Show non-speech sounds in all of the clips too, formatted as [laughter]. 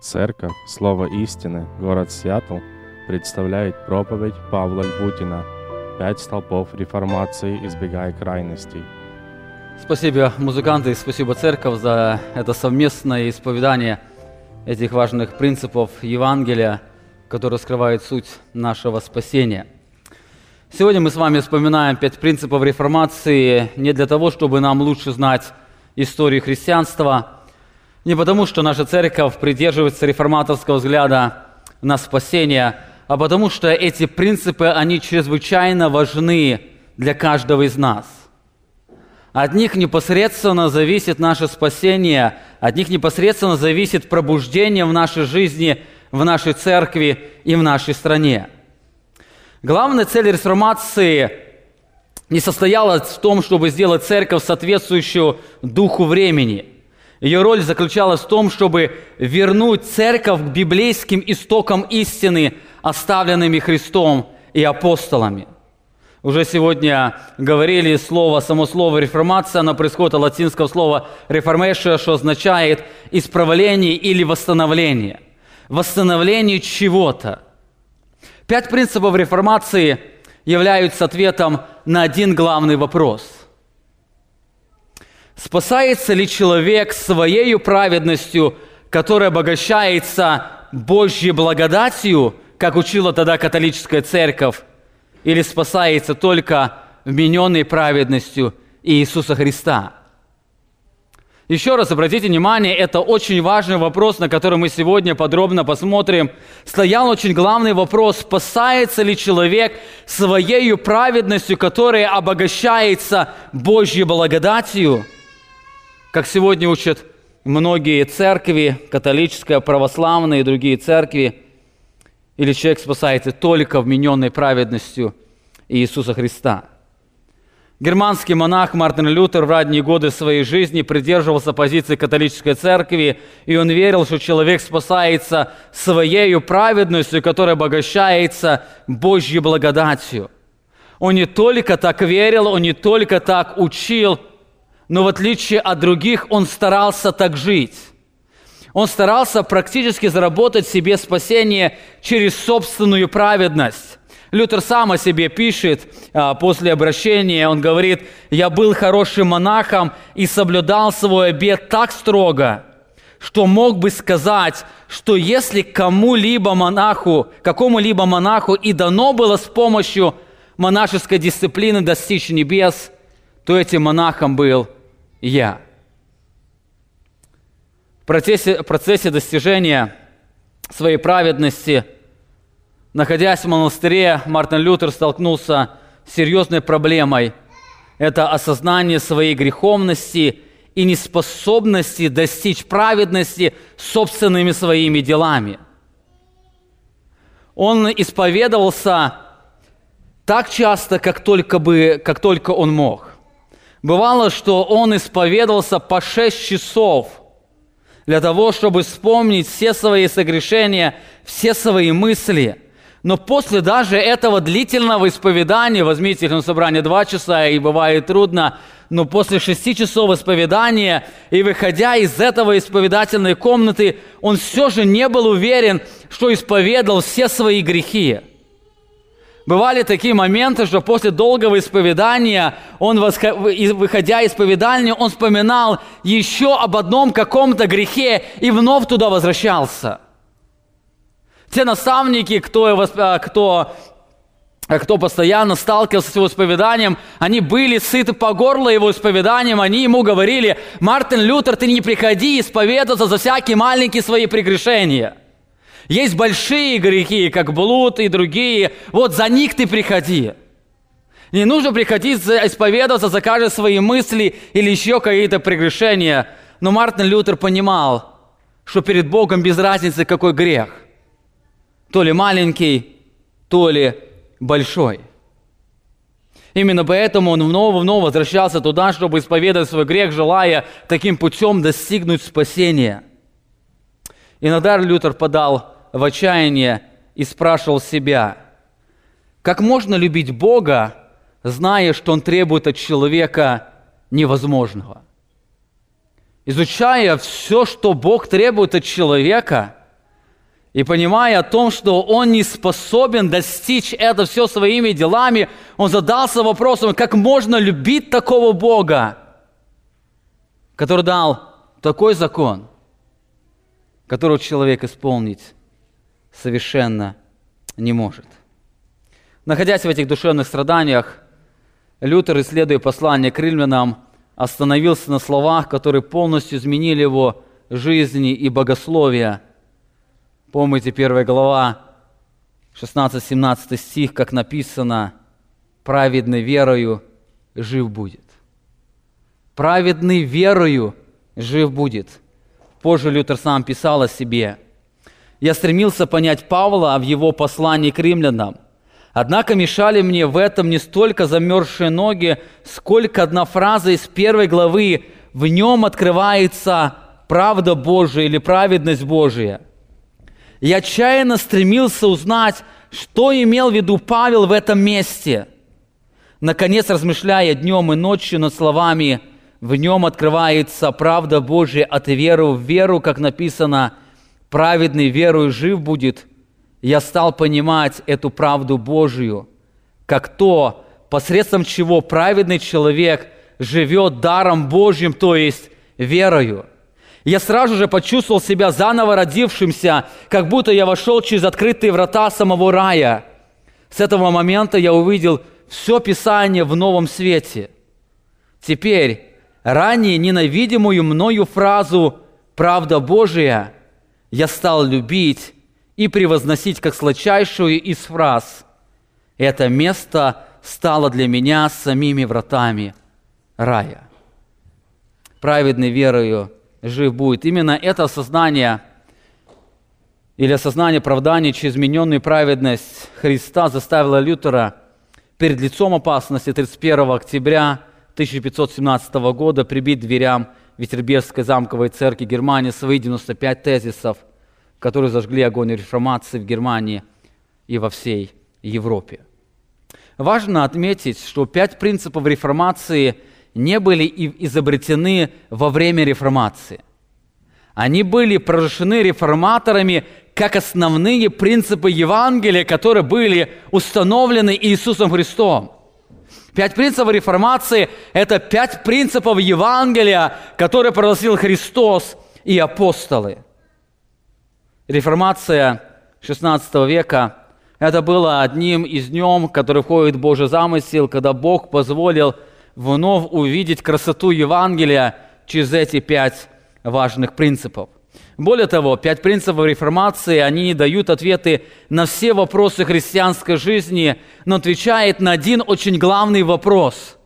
Церковь Слово истины, город Сиэтл, представляет проповедь Павла Львутина «Пять столпов реформации, избегая крайностей». Спасибо, музыканты, спасибо, церковь, за это совместное исповедание этих важных принципов Евангелия, которые скрывают суть нашего спасения. Сегодня мы с вами вспоминаем пять принципов реформации не для того, чтобы нам лучше знать историю христианства – не потому, что наша церковь придерживается реформаторского взгляда на спасение, а потому что эти принципы, они чрезвычайно важны для каждого из нас. От них непосредственно зависит наше спасение, от них непосредственно зависит пробуждение в нашей жизни, в нашей церкви и в нашей стране. Главная цель реформации не состояла в том, чтобы сделать церковь соответствующую духу времени – ее роль заключалась в том, чтобы вернуть церковь к библейским истокам истины, оставленными Христом и апостолами. Уже сегодня говорили слово, само слово реформация, оно происходит от латинского слова reformatio, что означает исправление или восстановление. Восстановление чего-то. Пять принципов реформации являются ответом на один главный вопрос – Спасается ли человек своей праведностью, которая обогащается Божьей благодатью, как учила тогда католическая церковь, или спасается только вмененной праведностью Иисуса Христа? Еще раз обратите внимание, это очень важный вопрос, на который мы сегодня подробно посмотрим. Стоял очень главный вопрос, спасается ли человек своей праведностью, которая обогащается Божьей благодатью – как сегодня учат многие церкви, католическая, православная и другие церкви, или человек спасается только вмененной праведностью Иисуса Христа. Германский монах Мартин Лютер в ранние годы своей жизни придерживался позиции католической церкви, и он верил, что человек спасается своей праведностью, которая обогащается Божьей благодатью. Он не только так верил, он не только так учил, но в отличие от других он старался так жить. Он старался практически заработать себе спасение через собственную праведность. Лютер сам о себе пишет а, после обращения, он говорит, «Я был хорошим монахом и соблюдал свой обет так строго, что мог бы сказать, что если кому-либо монаху, какому-либо монаху и дано было с помощью монашеской дисциплины достичь небес, то этим монахом был я. В процессе, в процессе достижения своей праведности, находясь в монастыре, Мартин Лютер столкнулся с серьезной проблемой. Это осознание своей греховности и неспособности достичь праведности собственными своими делами. Он исповедовался так часто, как только, бы, как только он мог – Бывало, что он исповедовался по шесть часов для того, чтобы вспомнить все свои согрешения, все свои мысли. Но после даже этого длительного исповедания, возьмите на собрание два часа, и бывает трудно, но после шести часов исповедания и выходя из этого исповедательной комнаты, он все же не был уверен, что исповедал все свои грехи. Бывали такие моменты, что после долгого исповедания, он, выходя из исповедания, он вспоминал еще об одном каком-то грехе и вновь туда возвращался. Те наставники, кто, а, кто, а, кто постоянно сталкивался с его исповеданием, они были сыты по горло его исповеданием, они ему говорили, Мартин Лютер, ты не приходи исповедоваться за всякие маленькие свои прегрешения – есть большие грехи, как блуд и другие. Вот за них ты приходи. Не нужно приходить исповедоваться за каждые свои мысли или еще какие-то прегрешения. Но Мартин Лютер понимал, что перед Богом без разницы какой грех. То ли маленький, то ли большой. Именно поэтому он вновь-вновь возвращался туда, чтобы исповедовать свой грех, желая таким путем достигнуть спасения. Иногда Лютер подал в отчаяние и спрашивал себя, как можно любить Бога, зная, что Он требует от человека невозможного? Изучая все, что Бог требует от человека, И понимая о том, что он не способен достичь это все своими делами, он задался вопросом, как можно любить такого Бога, который дал такой закон, который человек исполнить совершенно не может. Находясь в этих душевных страданиях, Лютер, исследуя послание к римлянам, остановился на словах, которые полностью изменили его жизни и богословия. Помните, первая глава, 16-17 стих, как написано, «Праведный верою жив будет». «Праведный верою жив будет». Позже Лютер сам писал о себе. «Я стремился понять Павла в его послании к римлянам – Однако мешали мне в этом не столько замерзшие ноги, сколько одна фраза из первой главы «В нем открывается правда Божия или праведность Божия». Я отчаянно стремился узнать, что имел в виду Павел в этом месте. Наконец, размышляя днем и ночью над словами «В нем открывается правда Божия от веры в веру», как написано «Праведный верою жив будет», я стал понимать эту правду Божию, как то, посредством чего праведный человек живет даром Божьим, то есть верою. Я сразу же почувствовал себя заново родившимся, как будто я вошел через открытые врата самого рая. С этого момента я увидел все Писание в новом свете. Теперь ранее ненавидимую мною фразу «правда Божия» я стал любить и превозносить как сладчайшую из фраз. Это место стало для меня самими вратами рая. Праведный верою жив будет. Именно это осознание или осознание оправдания через измененную праведность Христа заставило Лютера перед лицом опасности 31 октября 1517 года прибить дверям Витербергской замковой церкви Германии свои 95 тезисов – которые зажгли огонь реформации в Германии и во всей Европе. Важно отметить, что пять принципов реформации не были изобретены во время реформации. Они были прожжены реформаторами как основные принципы Евангелия, которые были установлены Иисусом Христом. Пять принципов реформации – это пять принципов Евангелия, которые провозил Христос и апостолы – Реформация XVI века – это было одним из днем, который входит в Божий замысел, когда Бог позволил вновь увидеть красоту Евангелия через эти пять важных принципов. Более того, пять принципов реформации, они дают ответы на все вопросы христианской жизни, но отвечает на один очень главный вопрос.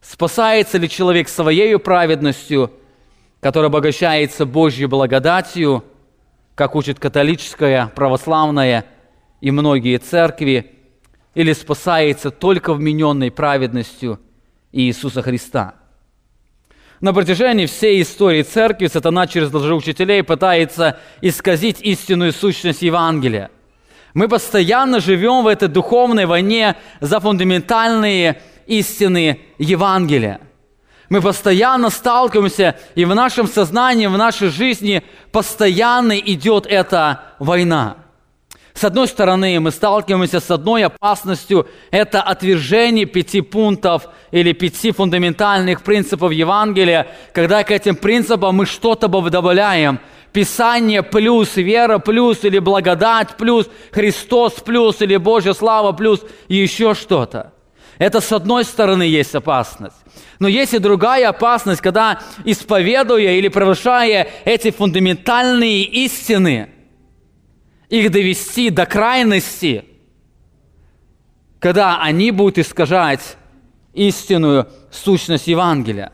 Спасается ли человек своей праведностью, которая обогащается Божьей благодатью – как учит католическая, православная и многие церкви, или спасается только вмененной праведностью Иисуса Христа. На протяжении всей истории церкви сатана через лжеучителей пытается исказить истинную сущность Евангелия. Мы постоянно живем в этой духовной войне за фундаментальные истины Евангелия – мы постоянно сталкиваемся, и в нашем сознании, в нашей жизни постоянно идет эта война. С одной стороны, мы сталкиваемся с одной опасностью – это отвержение пяти пунктов или пяти фундаментальных принципов Евангелия, когда к этим принципам мы что-то добавляем. Писание плюс вера плюс или благодать плюс Христос плюс или Божья слава плюс и еще что-то. Это с одной стороны есть опасность. Но есть и другая опасность, когда исповедуя или превышая эти фундаментальные истины, их довести до крайности, когда они будут искажать истинную сущность Евангелия.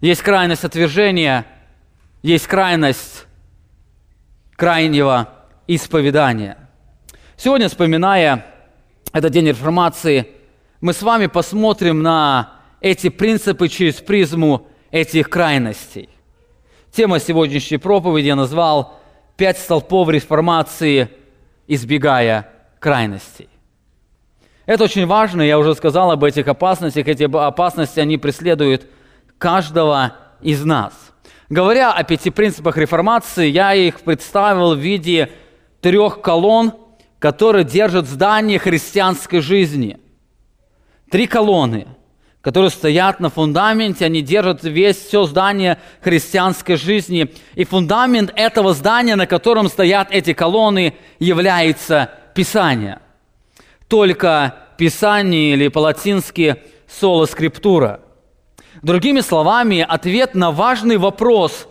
Есть крайность отвержения, есть крайность крайнего исповедания. Сегодня, вспоминая этот день реформации, мы с вами посмотрим на эти принципы через призму этих крайностей. Тема сегодняшней проповеди я назвал «Пять столпов реформации, избегая крайностей». Это очень важно, я уже сказал об этих опасностях. Эти опасности, они преследуют каждого из нас. Говоря о пяти принципах реформации, я их представил в виде трех колонн, которые держат здание христианской жизни. Три колонны, которые стоят на фундаменте, они держат весь все здание христианской жизни. И фундамент этого здания, на котором стоят эти колонны, является Писание. Только Писание или по-латински соло скриптура. Другими словами, ответ на важный вопрос,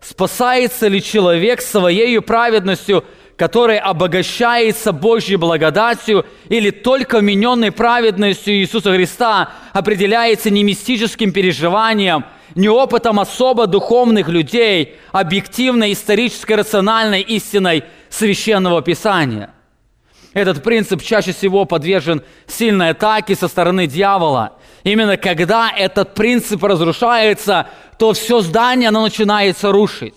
спасается ли человек своей праведностью, которая обогащается Божьей благодатью, или только мененной праведностью Иисуса Христа определяется не мистическим переживанием, не опытом особо духовных людей, объективной, исторической, рациональной истиной Священного Писания – этот принцип чаще всего подвержен сильной атаке со стороны дьявола. Именно когда этот принцип разрушается, то все здание оно начинается рушить.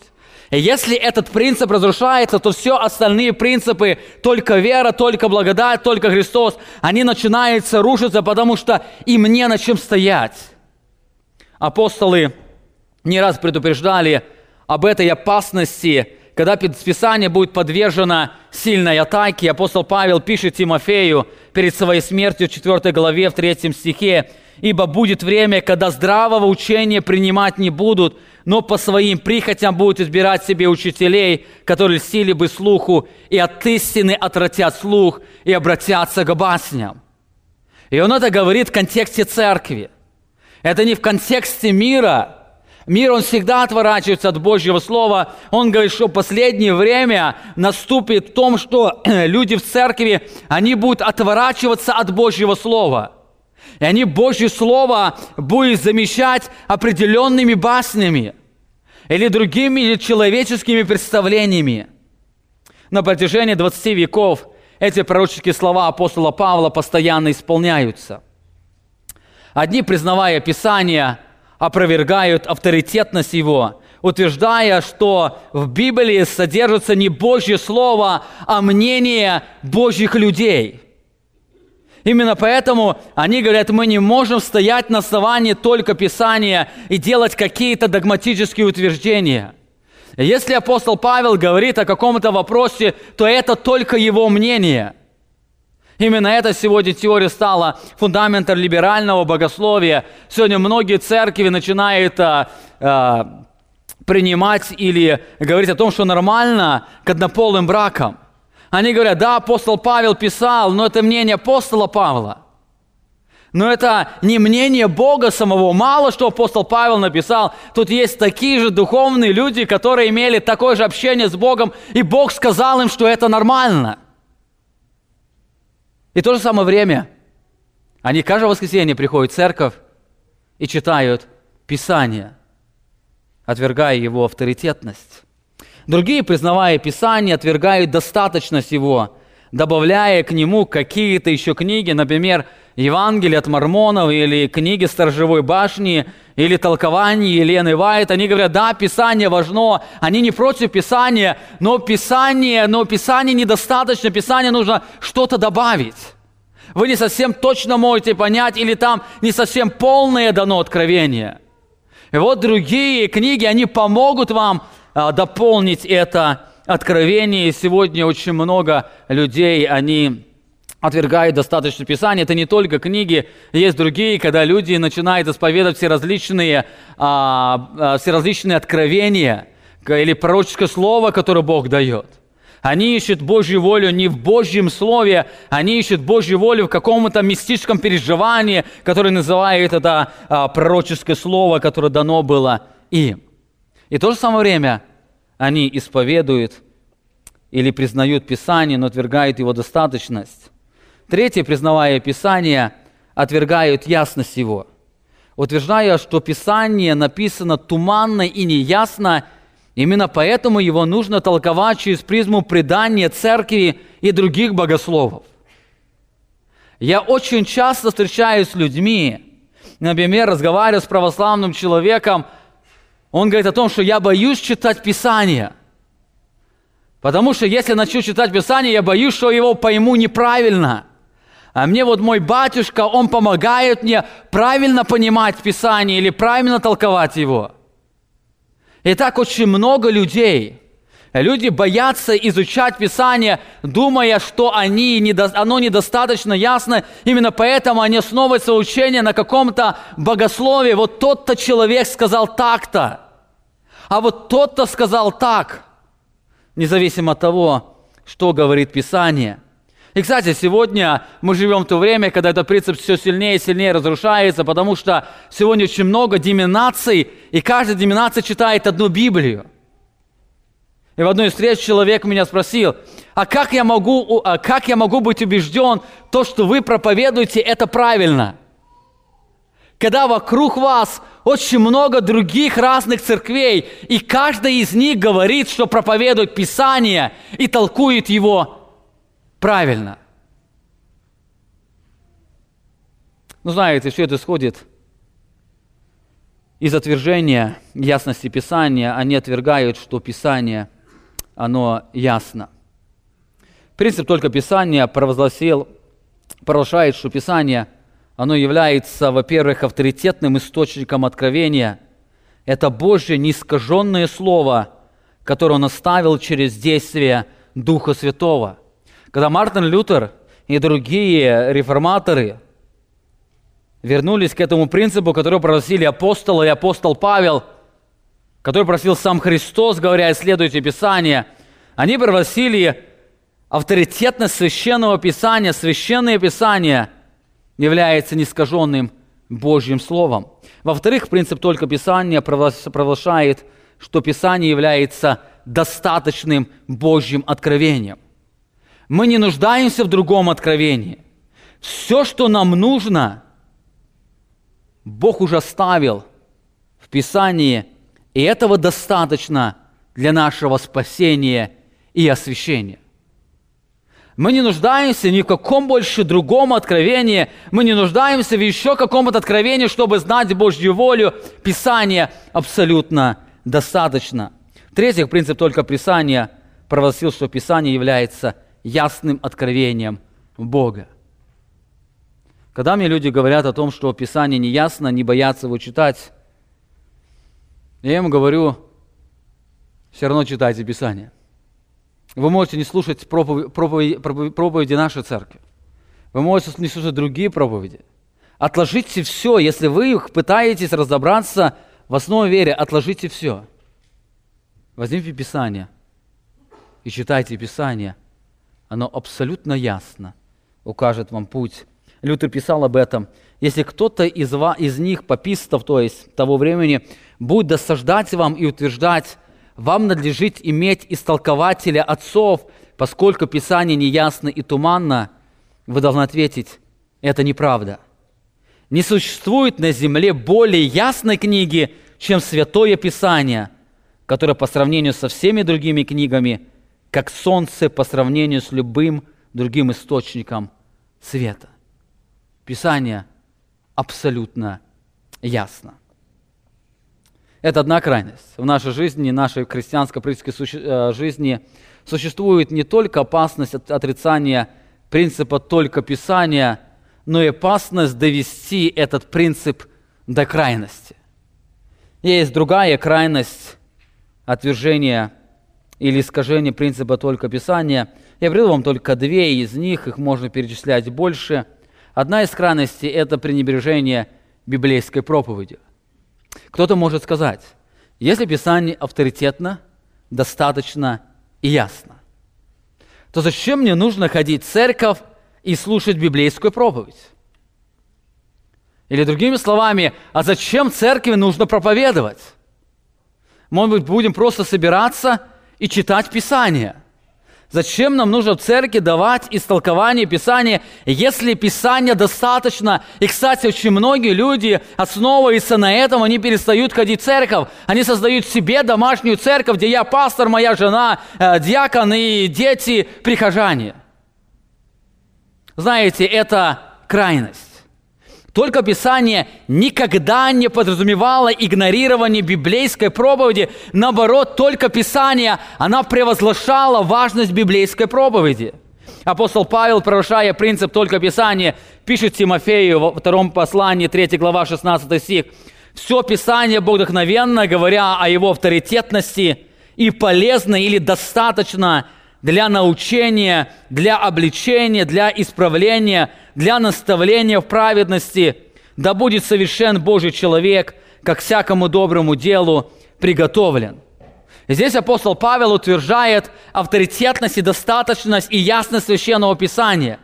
Если этот принцип разрушается, то все остальные принципы, только вера, только благодать, только Христос, они начинаются рушиться, потому что им не на чем стоять. Апостолы не раз предупреждали об этой опасности когда Писание будет подвержено сильной атаке, апостол Павел пишет Тимофею перед своей смертью в 4 главе, в 3 стихе, «Ибо будет время, когда здравого учения принимать не будут, но по своим прихотям будут избирать себе учителей, которые сили бы слуху, и от истины отвратят слух, и обратятся к басням». И он это говорит в контексте церкви. Это не в контексте мира – Мир, он всегда отворачивается от Божьего Слова. Он говорит, что последнее время наступит в том, что [clears throat] люди в церкви, они будут отворачиваться от Божьего Слова. И они Божье Слово будут замещать определенными баснями или другими человеческими представлениями. На протяжении 20 веков эти пророческие слова апостола Павла постоянно исполняются. Одни, признавая Писание – опровергают авторитетность его, утверждая, что в Библии содержится не Божье Слово, а мнение Божьих людей. Именно поэтому они говорят, мы не можем стоять на основании только Писания и делать какие-то догматические утверждения. Если апостол Павел говорит о каком-то вопросе, то это только его мнение – Именно это сегодня теория стала фундаментом либерального богословия. Сегодня многие церкви начинают а, а, принимать или говорить о том, что нормально к однополым бракам. Они говорят, да, апостол Павел писал, но это мнение апостола Павла. Но это не мнение Бога самого. Мало что апостол Павел написал. Тут есть такие же духовные люди, которые имели такое же общение с Богом, и Бог сказал им, что это нормально. И в то же самое время они каждое воскресенье приходят в церковь и читают Писание, отвергая его авторитетность. Другие, признавая Писание, отвергают достаточность его, добавляя к нему какие-то еще книги, например, Евангелие от Мормонов или книги Сторожевой башни или толкование Елены Вайт. Они говорят, да, Писание важно, они не против Писания, но Писание, но Писание недостаточно, Писание нужно что-то добавить. Вы не совсем точно можете понять, или там не совсем полное дано откровение. И вот другие книги, они помогут вам дополнить это откровение. И сегодня очень много людей, они отвергают достаточно Писания. Это не только книги, есть другие, когда люди начинают исповедовать все различные, а, а, все различные откровения или пророческое слово, которое Бог дает. Они ищут Божью волю не в Божьем Слове, они ищут Божью волю в каком-то мистическом переживании, которое называют это а, пророческое слово, которое дано было им. И в то же самое время они исповедуют или признают Писание, но отвергают его достаточность. Третье, признавая Писание, отвергают ясность его, утверждая, что Писание написано туманно и неясно, именно поэтому его нужно толковать через призму предания церкви и других богословов. Я очень часто встречаюсь с людьми, например, разговариваю с православным человеком, он говорит о том, что я боюсь читать Писание – Потому что если начну читать Писание, я боюсь, что его пойму неправильно. А мне вот мой батюшка, он помогает мне правильно понимать Писание или правильно толковать его. И так очень много людей, люди боятся изучать Писание, думая, что они оно недостаточно ясно. Именно поэтому они основывают свое учение на каком-то богословии. Вот тот-то человек сказал так-то, а вот тот-то сказал так, независимо от того, что говорит Писание. И, кстати, сегодня мы живем в то время, когда этот принцип все сильнее и сильнее разрушается, потому что сегодня очень много доминаций, и каждая доминация читает одну Библию. И в одной из встреч человек меня спросил, а как я могу, а как я могу быть убежден, то, что вы проповедуете, это правильно? Когда вокруг вас очень много других разных церквей, и каждая из них говорит, что проповедует Писание и толкует его правильно. Ну, знаете, все это исходит из отвержения ясности Писания. Они отвергают, что Писание, оно ясно. Принцип только Писания провозгласил, провозглашает, что Писание, оно является, во-первых, авторитетным источником откровения. Это Божье неискаженное Слово, которое Он оставил через действие Духа Святого – когда Мартин Лютер и другие реформаторы вернулись к этому принципу, который просили апостолы и апостол Павел, который просил сам Христос, говоря, исследуйте Писание, они провозили авторитетность священного Писания. Священное Писание является нескаженным Божьим Словом. Во-вторых, принцип только Писания провозглашает, что Писание является достаточным Божьим откровением. Мы не нуждаемся в другом откровении. Все, что нам нужно, Бог уже оставил в Писании, и этого достаточно для нашего спасения и освящения. Мы не нуждаемся ни в каком больше другом откровении, мы не нуждаемся в еще каком-то откровении, чтобы знать Божью волю. Писание абсолютно достаточно. В-третьих, принцип только Писания провозгласил, что Писание является ясным откровением Бога. Когда мне люди говорят о том, что Писание не ясно, не боятся его читать, я им говорю, все равно читайте Писание. Вы можете не слушать проповеди, проповеди, нашей церкви. Вы можете не слушать другие проповеди. Отложите все, если вы пытаетесь разобраться в основе веры, отложите все. Возьмите Писание и читайте Писание – оно абсолютно ясно укажет вам путь. Лютер писал об этом. Если кто-то из, вас, из них, попистов, то есть того времени, будет досаждать вам и утверждать, вам надлежит иметь истолкователя отцов, поскольку Писание неясно и туманно, вы должны ответить, это неправда. Не существует на земле более ясной книги, чем Святое Писание, которое по сравнению со всеми другими книгами – как солнце по сравнению с любым другим источником света. Писание абсолютно ясно. Это одна крайность. В нашей жизни, нашей христианско-политической э, жизни существует не только опасность от отрицания принципа только Писания, но и опасность довести этот принцип до крайности. Есть другая крайность отвержения или искажение принципа только Писания. Я приведу вам только две из них, их можно перечислять больше. Одна из крайностей – это пренебрежение библейской проповеди. Кто-то может сказать, если Писание авторитетно, достаточно и ясно, то зачем мне нужно ходить в церковь и слушать библейскую проповедь? Или другими словами, а зачем церкви нужно проповедовать? Может быть, будем просто собираться – и читать Писание. Зачем нам нужно в церкви давать истолкование Писания, если Писание достаточно? И, кстати, очень многие люди, основываются на этом, они перестают ходить в церковь. Они создают себе домашнюю церковь, где я пастор, моя жена, э, диакон и дети, прихожане. Знаете, это крайность. Только Писание никогда не подразумевало игнорирование библейской проповеди. Наоборот, только Писание, она превозглашала важность библейской проповеди. Апостол Павел, провозглашая принцип только Писания, пишет Тимофею во втором послании, 3 глава, 16 стих, Все Писание Богдохновенно, говоря о его авторитетности, и полезно или достаточно для научения, для обличения, для исправления, для наставления в праведности. Да будет совершен Божий человек, как всякому доброму делу приготовлен. Здесь апостол Павел утверждает авторитетность и достаточность и ясность Священного Писания.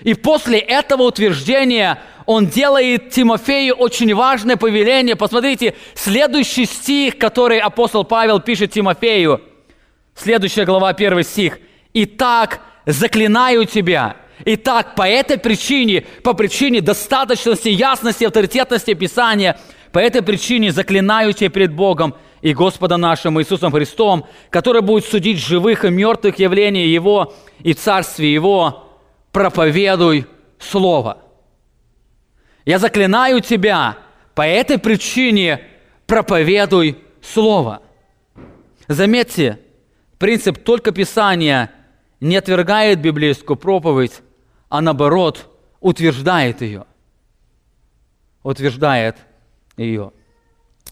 И после этого утверждения он делает Тимофею очень важное повеление. Посмотрите, следующий стих, который апостол Павел пишет Тимофею. Следующая глава, первый стих. «Итак, заклинаю тебя». Итак, по этой причине, по причине достаточности, ясности, авторитетности Писания, по этой причине заклинаю тебя перед Богом и Господом нашим Иисусом Христом, который будет судить живых и мертвых явлений Его и Царствие Его, проповедуй Слово. Я заклинаю тебя, по этой причине проповедуй Слово. Заметьте, принцип только Писания не отвергает библейскую проповедь, а наоборот утверждает ее. Утверждает ее.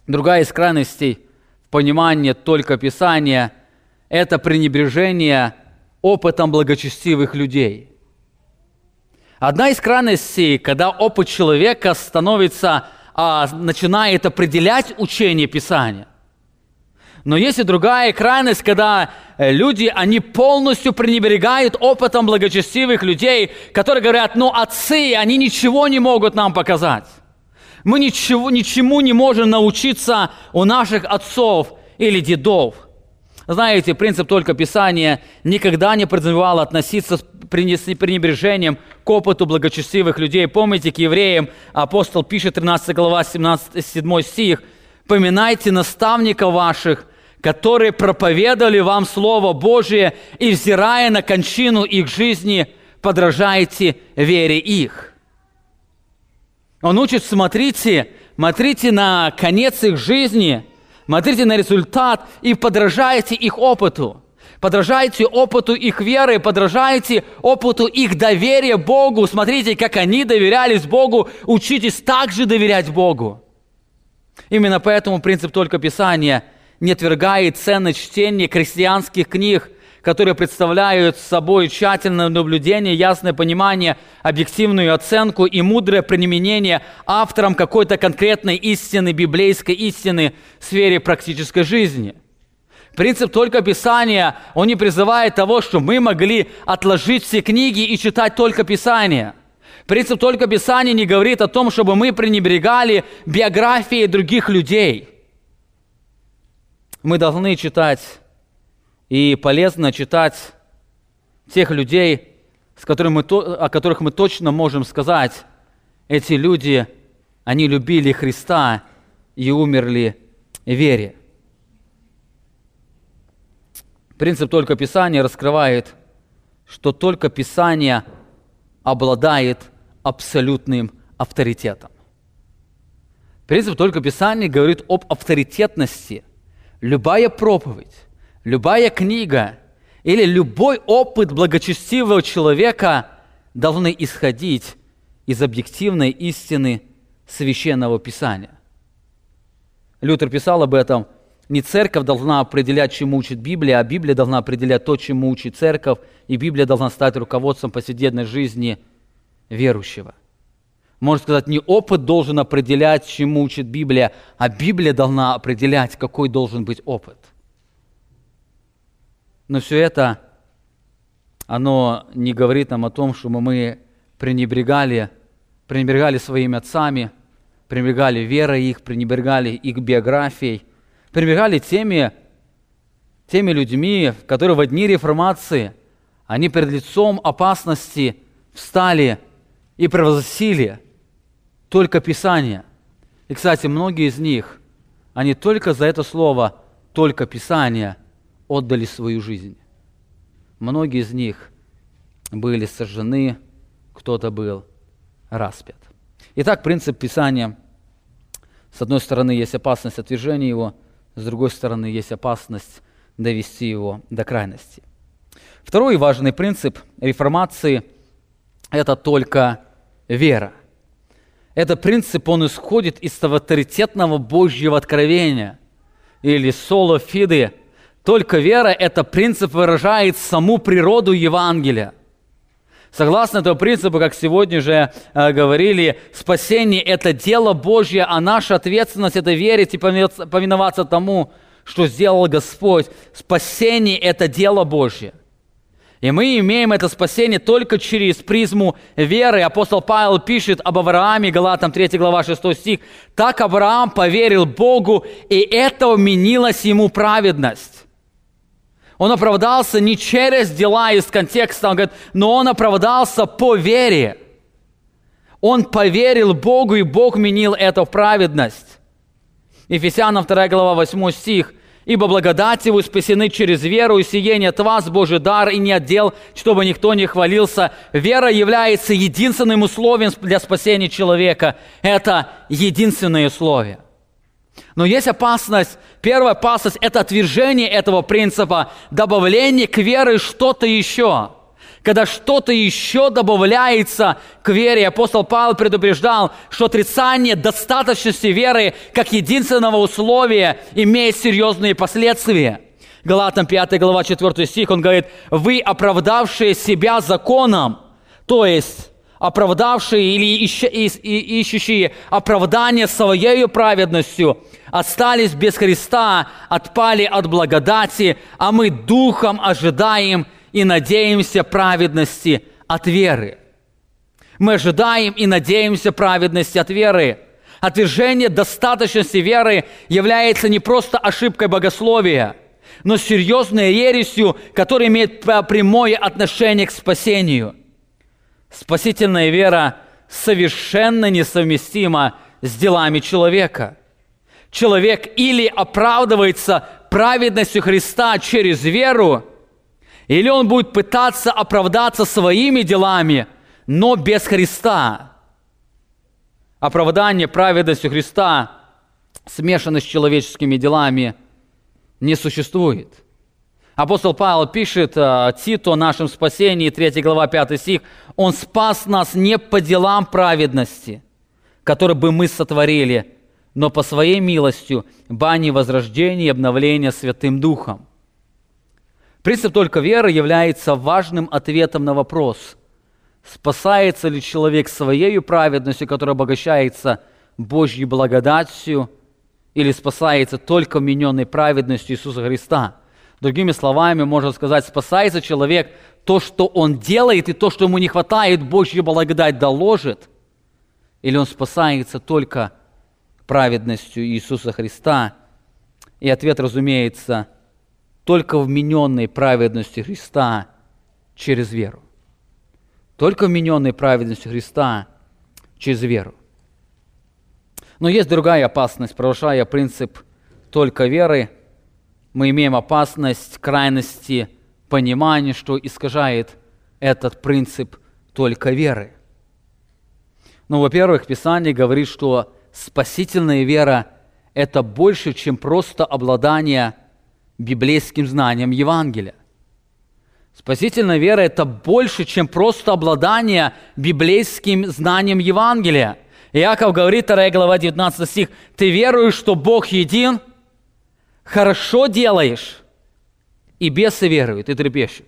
Другая из крайностей в понимании только Писания – это пренебрежение опытом благочестивых людей – Одна из крайностей, когда опыт человека становится, а, начинает определять учение Писания. Но есть и другая крайность, когда э, люди, они полностью пренебрегают опытом благочестивых людей, которые говорят, ну, отцы, они ничего не могут нам показать. Мы ничего, ничему не можем научиться у наших отцов или дедов. Знаете, принцип только Писания никогда не подразумевал относиться с пренебрежением к опыту благочестивых людей. Помните, к евреям апостол пишет, 13 глава, 17, 7 стих, «Поминайте наставников ваших, которые проповедовали вам Слово Божие, и, взирая на кончину их жизни, подражайте вере их». Он учит, смотрите, смотрите на конец их жизни – Смотрите на результат и подражайте их опыту. Подражайте опыту их веры, подражайте опыту их доверия Богу. Смотрите, как они доверялись Богу, учитесь также доверять Богу. Именно поэтому принцип только Писания не отвергает ценность чтения христианских книг – которые представляют собой тщательное наблюдение, ясное понимание, объективную оценку и мудрое применение автором какой-то конкретной истины, библейской истины в сфере практической жизни. Принцип только Писания, он не призывает того, что мы могли отложить все книги и читать только Писание. Принцип только Писания не говорит о том, чтобы мы пренебрегали биографией других людей. Мы должны читать и полезно читать тех людей, с которыми мы, о которых мы точно можем сказать, эти люди, они любили Христа и умерли в вере. Принцип только Писания раскрывает, что только Писание обладает абсолютным авторитетом. Принцип только Писания говорит об авторитетности. Любая проповедь, любая книга или любой опыт благочестивого человека должны исходить из объективной истины Священного Писания. Лютер писал об этом. Не церковь должна определять, чему учит Библия, а Библия должна определять то, чему учит церковь, и Библия должна стать руководством повседневной жизни верующего. Можно сказать, не опыт должен определять, чему учит Библия, а Библия должна определять, какой должен быть опыт. Но все это, оно не говорит нам о том, что мы пренебрегали, пренебрегали своими отцами, пренебрегали верой их, пренебрегали их биографией, пренебрегали теми, теми людьми, которые в дни реформации, они перед лицом опасности встали и провозгласили только Писание. И, кстати, многие из них, они только за это слово «только Писание» отдали свою жизнь. Многие из них были сожжены, кто-то был распят. Итак, принцип Писания. С одной стороны, есть опасность отвержения его, с другой стороны, есть опасность довести его до крайности. Второй важный принцип реформации – это только вера. Этот принцип, он исходит из авторитетного Божьего откровения или соло фиды. Только вера – это принцип выражает саму природу Евангелия. Согласно этому принципу, как сегодня же э, говорили, спасение – это дело Божье, а наша ответственность – это верить и повиноваться тому, что сделал Господь. Спасение – это дело Божье. И мы имеем это спасение только через призму веры. Апостол Павел пишет об Аврааме, Галатам 3 глава 6 стих. «Так Авраам поверил Богу, и это вменилось ему праведность». Он оправдался не через дела из контекста, он говорит, но он оправдался по вере. Он поверил Богу, и Бог менил это в праведность. Ефесянам 2 глава 8 стих. Ибо благодатью вы спасены через веру, и сиение от вас Божий дар, и не отдел, чтобы никто не хвалился. Вера является единственным условием для спасения человека. Это единственное условие. Но есть опасность. Первая опасность – это отвержение этого принципа, добавление к вере что-то еще – когда что-то еще добавляется к вере. Апостол Павел предупреждал, что отрицание достаточности веры как единственного условия имеет серьезные последствия. Галатам 5 глава 4 стих, он говорит, «Вы, оправдавшие себя законом, то есть оправдавшие или ищущие оправдание своей праведностью, остались без Христа, отпали от благодати, а мы духом ожидаем и надеемся праведности от веры. Мы ожидаем и надеемся праведности от веры. Отвержение достаточности веры является не просто ошибкой богословия, но серьезной ересью, которая имеет прямое отношение к спасению. Спасительная вера совершенно несовместима с делами человека. Человек или оправдывается праведностью Христа через веру, или он будет пытаться оправдаться своими делами, но без Христа. Оправдание праведностью Христа, смешанное с человеческими делами, не существует. Апостол Павел пишет э, Титу о нашем спасении, 3 глава, 5 стих. «Он спас нас не по делам праведности, которые бы мы сотворили, но по своей милостью, бани возрождения и обновления Святым Духом». Принцип только веры является важным ответом на вопрос, спасается ли человек своей праведностью, которая обогащается Божьей благодатью, или спасается только вмененной праведностью Иисуса Христа. Другими словами, можно сказать, спасается человек то, что он делает, и то, что ему не хватает, Божья благодать доложит, или он спасается только праведностью Иисуса Христа. И ответ, разумеется, только вмененной праведности Христа через веру. Только вмененной праведности Христа через веру. Но есть другая опасность. Продолжая принцип только веры, мы имеем опасность крайности понимания, что искажает этот принцип только веры. Ну, во-первых, Писание говорит, что спасительная вера – это больше, чем просто обладание – библейским знанием Евангелия. Спасительная вера – это больше, чем просто обладание библейским знанием Евангелия. Иаков говорит, 2 глава 19 стих, «Ты веруешь, что Бог един, хорошо делаешь, и бесы веруют и трепещут».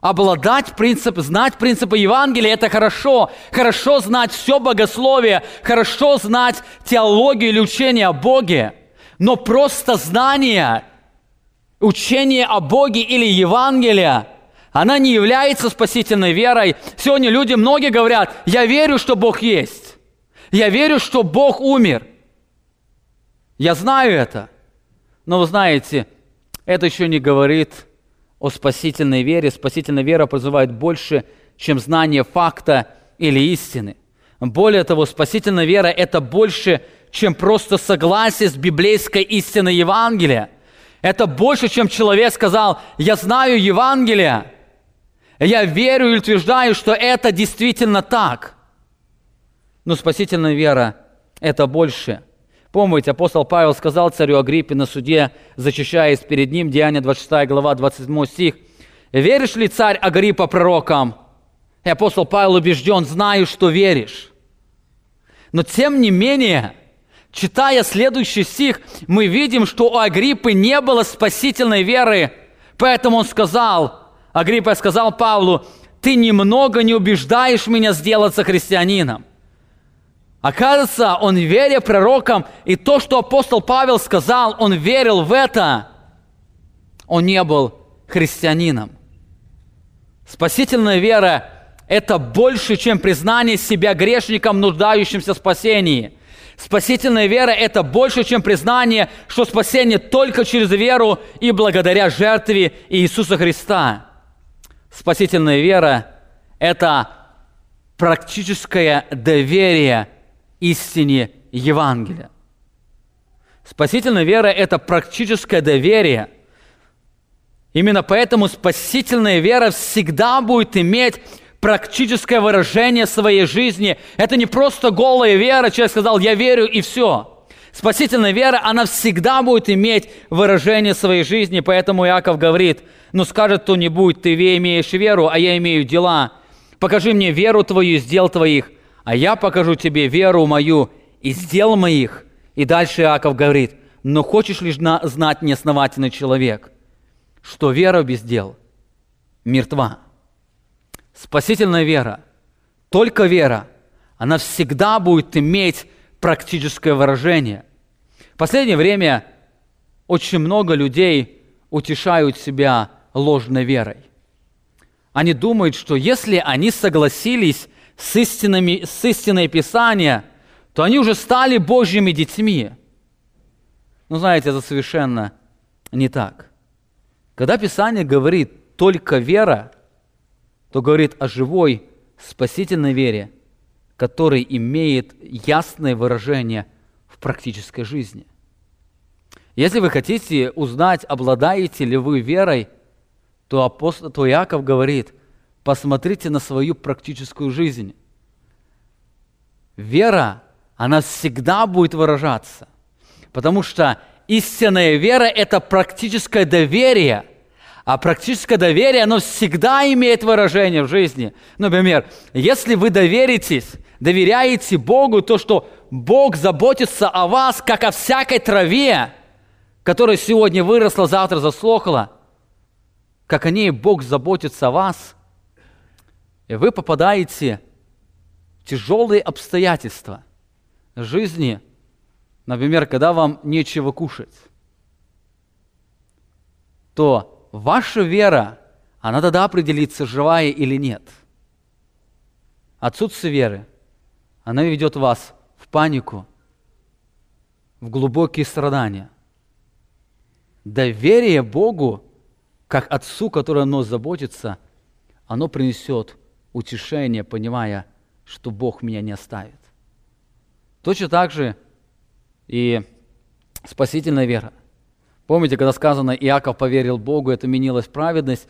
Обладать принцип, знать принципы Евангелия – это хорошо. Хорошо знать все богословие, хорошо знать теологию или учение о Боге. Но просто знание, учение о Боге или Евангелие, она не является спасительной верой. Сегодня люди, многие говорят, я верю, что Бог есть. Я верю, что Бог умер. Я знаю это. Но вы знаете, это еще не говорит о спасительной вере. Спасительная вера призывает больше, чем знание факта или истины. Более того, спасительная вера – это больше, чем просто согласие с библейской истиной Евангелия. Это больше, чем человек сказал, я знаю Евангелие, я верю и утверждаю, что это действительно так. Но спасительная вера – это больше. Помните, апостол Павел сказал царю Агриппе на суде, зачищаясь перед ним, Деяние 26 глава, 27 стих, «Веришь ли, царь Агриппа, пророкам?» И апостол Павел убежден, знаю, что веришь. Но тем не менее, читая следующий стих, мы видим, что у Агриппы не было спасительной веры. Поэтому он сказал, Агриппа сказал Павлу, ты немного не убеждаешь меня сделаться христианином. Оказывается, он веря пророкам, и то, что апостол Павел сказал, он верил в это, он не был христианином. Спасительная вера – это больше, чем признание себя грешником, нуждающимся в спасении. Спасительная вера – это больше, чем признание, что спасение только через веру и благодаря жертве Иисуса Христа. Спасительная вера – это практическое доверие истине Евангелия. Спасительная вера – это практическое доверие. Именно поэтому спасительная вера всегда будет иметь практическое выражение своей жизни. Это не просто голая вера, человек сказал, я верю и все. Спасительная вера, она всегда будет иметь выражение своей жизни, поэтому Иаков говорит, ну скажет кто-нибудь, ты имеешь веру, а я имею дела. Покажи мне веру твою из дел твоих, а я покажу тебе веру мою из дел моих. И дальше Иаков говорит, но хочешь лишь знать неосновательный человек, что вера без дел мертва. Спасительная вера, только вера, она всегда будет иметь практическое выражение. В последнее время очень много людей утешают себя ложной верой. Они думают, что если они согласились с, истинами, с истиной Писания, то они уже стали Божьими детьми. Но знаете, это совершенно не так. Когда Писание говорит «только вера», то говорит о живой спасительной вере, которая имеет ясное выражение в практической жизни. Если вы хотите узнать, обладаете ли вы верой, то, апостол, то Иаков говорит, посмотрите на свою практическую жизнь. Вера, она всегда будет выражаться, потому что истинная вера – это практическое доверие, а практическое доверие, оно всегда имеет выражение в жизни. Например, если вы доверитесь, доверяете Богу, то, что Бог заботится о вас, как о всякой траве, которая сегодня выросла, завтра засохла, как о ней Бог заботится о вас – и вы попадаете в тяжелые обстоятельства жизни, например, когда вам нечего кушать, то ваша вера, она тогда определится, живая или нет. Отсутствие веры, она ведет вас в панику, в глубокие страдания. Доверие Богу, как Отцу, который о нас заботится, оно принесет утешение, понимая, что Бог меня не оставит. Точно так же и спасительная вера. Помните, когда сказано, Иаков поверил Богу, это вменилось в праведность,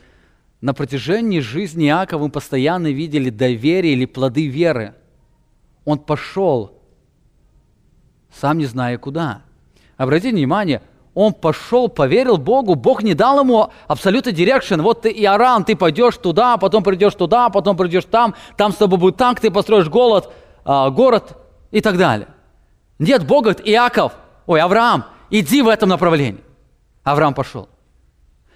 на протяжении жизни Иакова мы постоянно видели доверие или плоды веры. Он пошел, сам не зная куда. Обратите внимание, он пошел, поверил Богу, Бог не дал ему абсолютно direction. Вот ты, Авраам, ты пойдешь туда, потом придешь туда, потом придешь там, там с тобой будет танк, ты построишь голод, а, город и так далее. Нет, Бог говорит, Иаков, ой, Авраам, иди в этом направлении. Авраам пошел.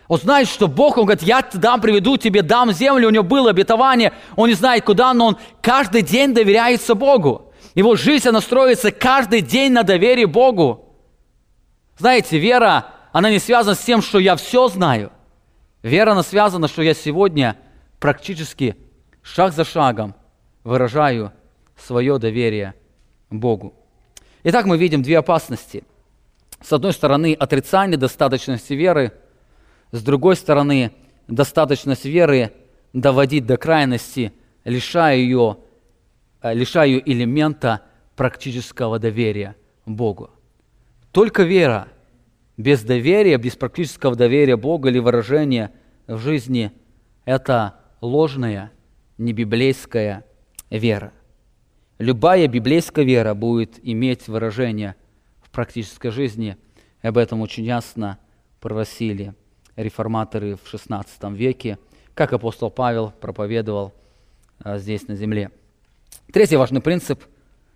Он знает, что Бог, он говорит, я дам, приведу тебе, дам землю, у него было обетование, он не знает куда, но он каждый день доверяется Богу. Его жизнь, она строится каждый день на доверии Богу. Знаете, вера, она не связана с тем, что я все знаю. Вера, она связана, что я сегодня практически шаг за шагом выражаю свое доверие Богу. Итак, мы видим две опасности. С одной стороны, отрицание достаточности веры, с другой стороны, достаточность веры доводить до крайности, лишая ее, э, лишая ее элемента практического доверия Богу. Только вера без доверия, без практического доверия Богу или выражения в жизни – это ложная, не библейская вера. Любая библейская вера будет иметь выражение практической жизни. Об этом очень ясно просили реформаторы в XVI веке, как апостол Павел проповедовал а, здесь на земле. Третий важный принцип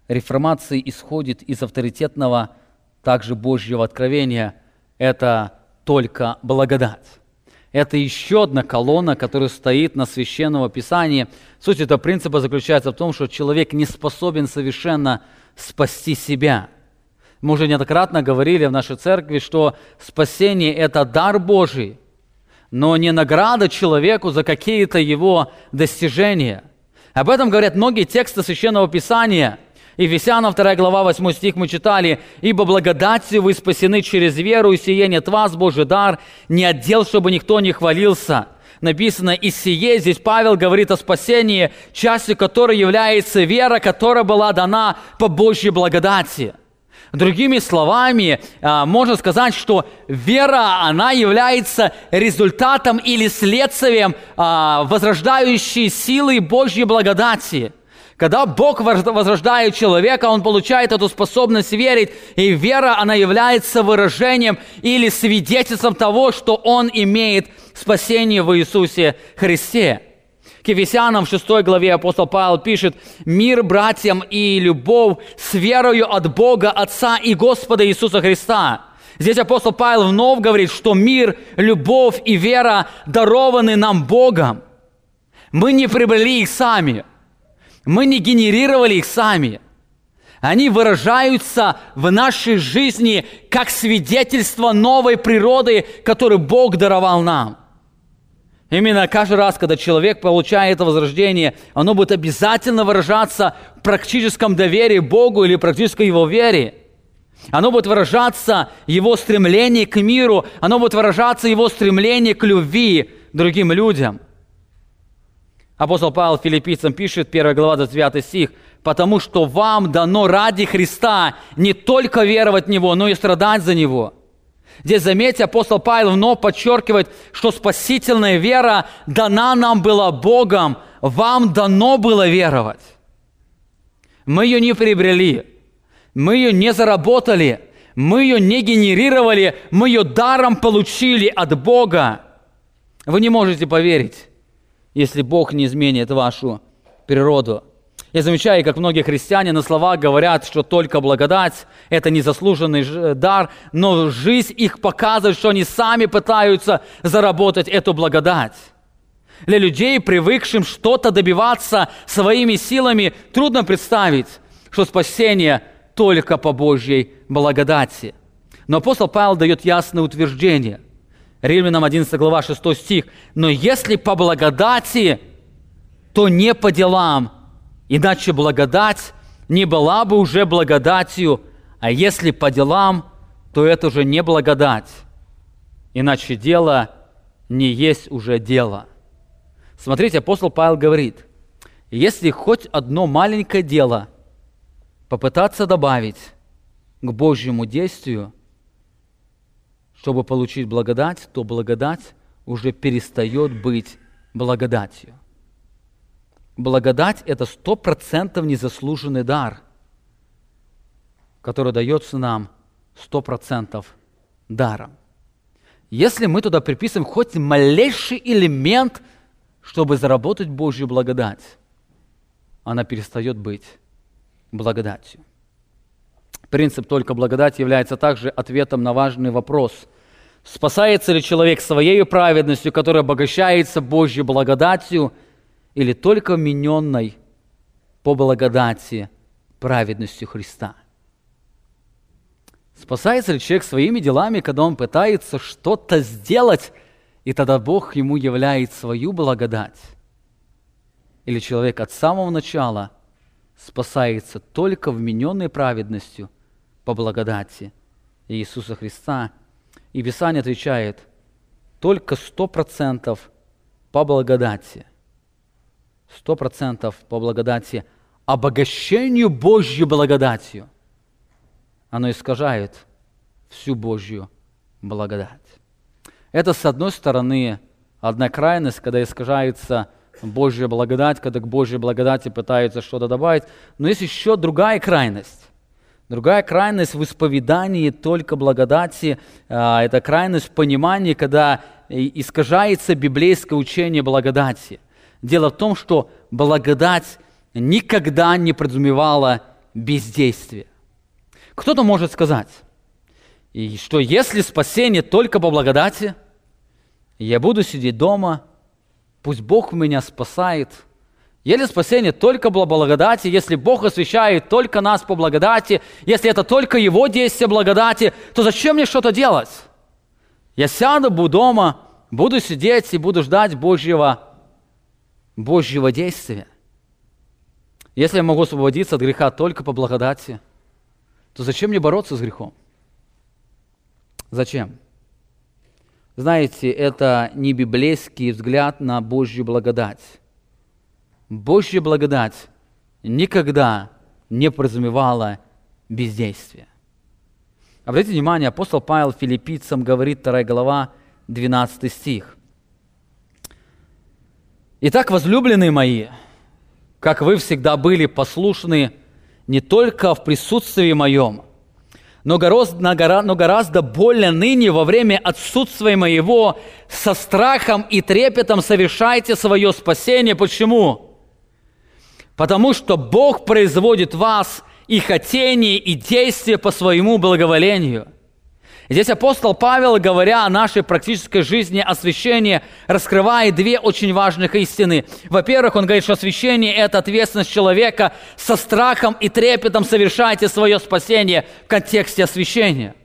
реформации исходит из авторитетного также Божьего откровения. Это только благодать. Это еще одна колонна, которая стоит на Священного Писания. Суть этого принципа заключается в том, что человек не способен совершенно спасти себя. Мы уже неоднократно говорили в нашей церкви, что спасение – это дар Божий, но не награда человеку за какие-то его достижения. Об этом говорят многие тексты Священного Писания – Ефесянам 2 глава 8 стих мы читали, «Ибо благодатью вы спасены через веру, и сие нет вас, Божий дар, не отдел, чтобы никто не хвалился». Написано «И сие», здесь Павел говорит о спасении, частью которой является вера, которая была дана по Божьей благодати. Другими словами, а, можно сказать, что вера, она является результатом или следствием а, возрождающей силы Божьей благодати – когда Бог возрождает человека, он получает эту способность верить, и вера, она является выражением или свидетельством того, что он имеет спасение в Иисусе Христе. Ефесянам в 6 главе апостол Павел пишет, «Мир братьям и любовь с верою от Бога Отца и Господа Иисуса Христа». Здесь апостол Павел вновь говорит, что мир, любовь и вера дарованы нам Богом. Мы не приобрели их сами – мы не генерировали их сами. Они выражаются в нашей жизни как свидетельство новой природы, которую Бог даровал нам. Именно каждый раз, когда человек получает это возрождение, оно будет обязательно выражаться в практическом доверии Богу или практической его вере. Оно будет выражаться его стремление к миру, оно будет выражаться его стремление к любви другим людям. Апостол Павел филиппийцам пишет, 1 глава, 29 стих, «Потому что вам дано ради Христа не только веровать в Него, но и страдать за Него». Здесь, заметьте, апостол Павел вновь подчеркивает, что спасительная вера дана нам была Богом, вам дано было веровать. Мы ее не приобрели, мы ее не заработали, мы ее не генерировали, мы ее даром получили от Бога. Вы не можете поверить, если Бог не изменит вашу природу. Я замечаю, как многие христиане на словах говорят, что только благодать – это незаслуженный дар, но жизнь их показывает, что они сами пытаются заработать эту благодать. Для людей, привыкшим что-то добиваться своими силами, трудно представить, что спасение только по Божьей благодати. Но апостол Павел дает ясное утверждение. Римлянам 11 глава 6 стих. «Но если по благодати, то не по делам, иначе благодать не была бы уже благодатью, а если по делам, то это уже не благодать, иначе дело не есть уже дело». Смотрите, апостол Павел говорит, если хоть одно маленькое дело попытаться добавить к Божьему действию – чтобы получить благодать, то благодать уже перестает быть благодатью. Благодать – это сто процентов незаслуженный дар, который дается нам сто процентов даром. Если мы туда приписываем хоть малейший элемент, чтобы заработать Божью благодать, она перестает быть благодатью. Принцип «только благодать» является также ответом на важный вопрос. Спасается ли человек своей праведностью, которая обогащается Божьей благодатью, или только мененной по благодати праведностью Христа? Спасается ли человек своими делами, когда он пытается что-то сделать, и тогда Бог ему являет свою благодать? Или человек от самого начала спасается только вмененной праведностью – по благодати Иисуса Христа. И Писание отвечает, только сто процентов по благодати. Сто процентов по благодати, обогащению Божьей благодатью. Оно искажает всю Божью благодать. Это, с одной стороны, одна крайность, когда искажается Божья благодать, когда к Божьей благодати пытаются что-то добавить. Но есть еще другая крайность. Другая крайность в исповедании только благодати а, – это крайность в понимании, когда искажается библейское учение благодати. Дело в том, что благодать никогда не подразумевала бездействия. Кто-то может сказать, и что если спасение только по благодати, я буду сидеть дома, пусть Бог меня спасает. Если спасение только по благодати, если Бог освящает только нас по благодати, если это только Его действие благодати, то зачем мне что-то делать? Я сяду, буду дома, буду сидеть и буду ждать Божьего, Божьего действия. Если я могу освободиться от греха только по благодати, то зачем мне бороться с грехом? Зачем? Знаете, это не библейский взгляд на Божью благодать. Божья благодать никогда не подразумевала бездействие. Обратите внимание, апостол Павел филиппийцам говорит, 2 глава, 12 стих. «Итак, возлюбленные мои, как вы всегда были послушны не только в присутствии моем, но гораздо, но гораздо более ныне во время отсутствия моего со страхом и трепетом совершайте свое спасение. Почему? Потому что Бог производит вас и хотение, и действие по своему благоволению – Здесь апостол Павел, говоря о нашей практической жизни освящения, раскрывает две очень важных истины. Во-первых, он говорит, что освящение – это ответственность человека со страхом и трепетом совершайте свое спасение в контексте освящения.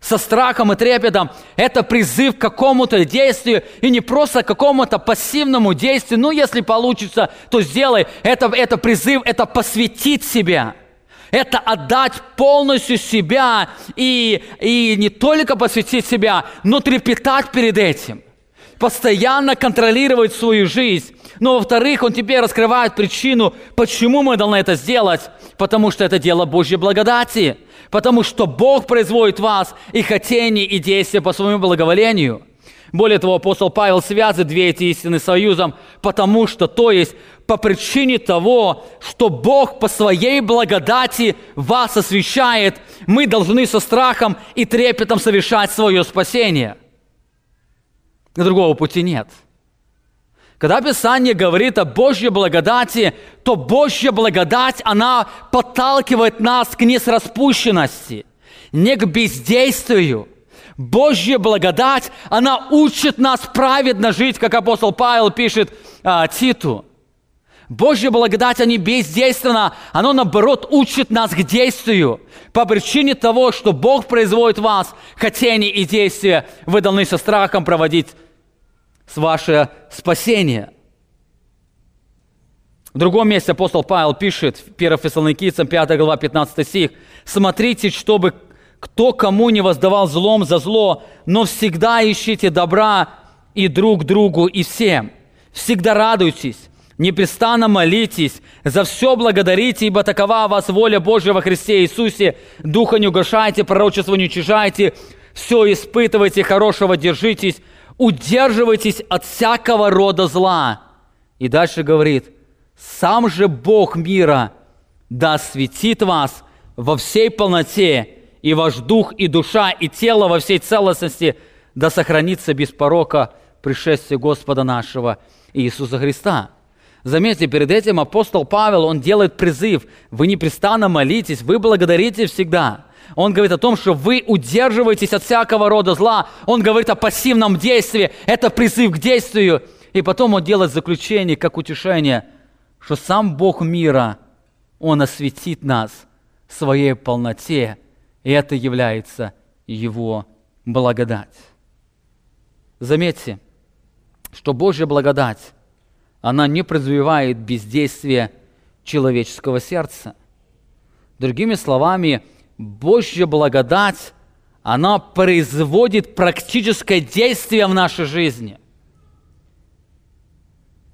Со страхом и трепетом – это призыв к какому-то действию и не просто к какому-то пассивному действию. Ну, если получится, то сделай. Это, это призыв, это посвятить себя – это отдать полностью себя и, и не только посвятить себя, но трепетать перед этим, постоянно контролировать свою жизнь. Но, во-вторых, он теперь раскрывает причину, почему мы должны это сделать, потому что это дело Божьей благодати, потому что Бог производит вас и хотение, и действия по своему благоволению – более того, апостол Павел связывает две эти истины союзом, потому что, то есть, по причине того, что Бог по своей благодати вас освящает, мы должны со страхом и трепетом совершать свое спасение. Другого пути нет. Когда Писание говорит о Божьей благодати, то Божья благодать, она подталкивает нас к несраспущенности, не к бездействию – Божья благодать, она учит нас праведно жить, как апостол Павел пишет а, Титу. Божья благодать, она не бездейственна, она, наоборот, учит нас к действию. По причине того, что Бог производит в вас хотение и действия, вы должны со страхом проводить с ваше спасение. В другом месте апостол Павел пишет, 1 Фессалоникийцам, 5 глава, 15 стих, «Смотрите, чтобы кто кому не воздавал злом за зло, но всегда ищите добра и друг другу, и всем. Всегда радуйтесь, непрестанно молитесь, за все благодарите, ибо такова вас воля Божья во Христе Иисусе. Духа не угошайте, пророчество не уничижайте, все испытывайте, хорошего держитесь, удерживайтесь от всякого рода зла. И дальше говорит, сам же Бог мира да светит вас во всей полноте, и ваш дух, и душа, и тело во всей целостности да сохранится без порока пришествие Господа нашего Иисуса Христа. Заметьте, перед этим апостол Павел, он делает призыв. Вы непрестанно молитесь, вы благодарите всегда. Он говорит о том, что вы удерживаетесь от всякого рода зла. Он говорит о пассивном действии. Это призыв к действию. И потом он делает заключение, как утешение, что сам Бог мира, Он осветит нас в своей полноте это является Его благодать. Заметьте, что Божья благодать, она не развивает бездействие человеческого сердца. Другими словами, Божья благодать, она производит практическое действие в нашей жизни.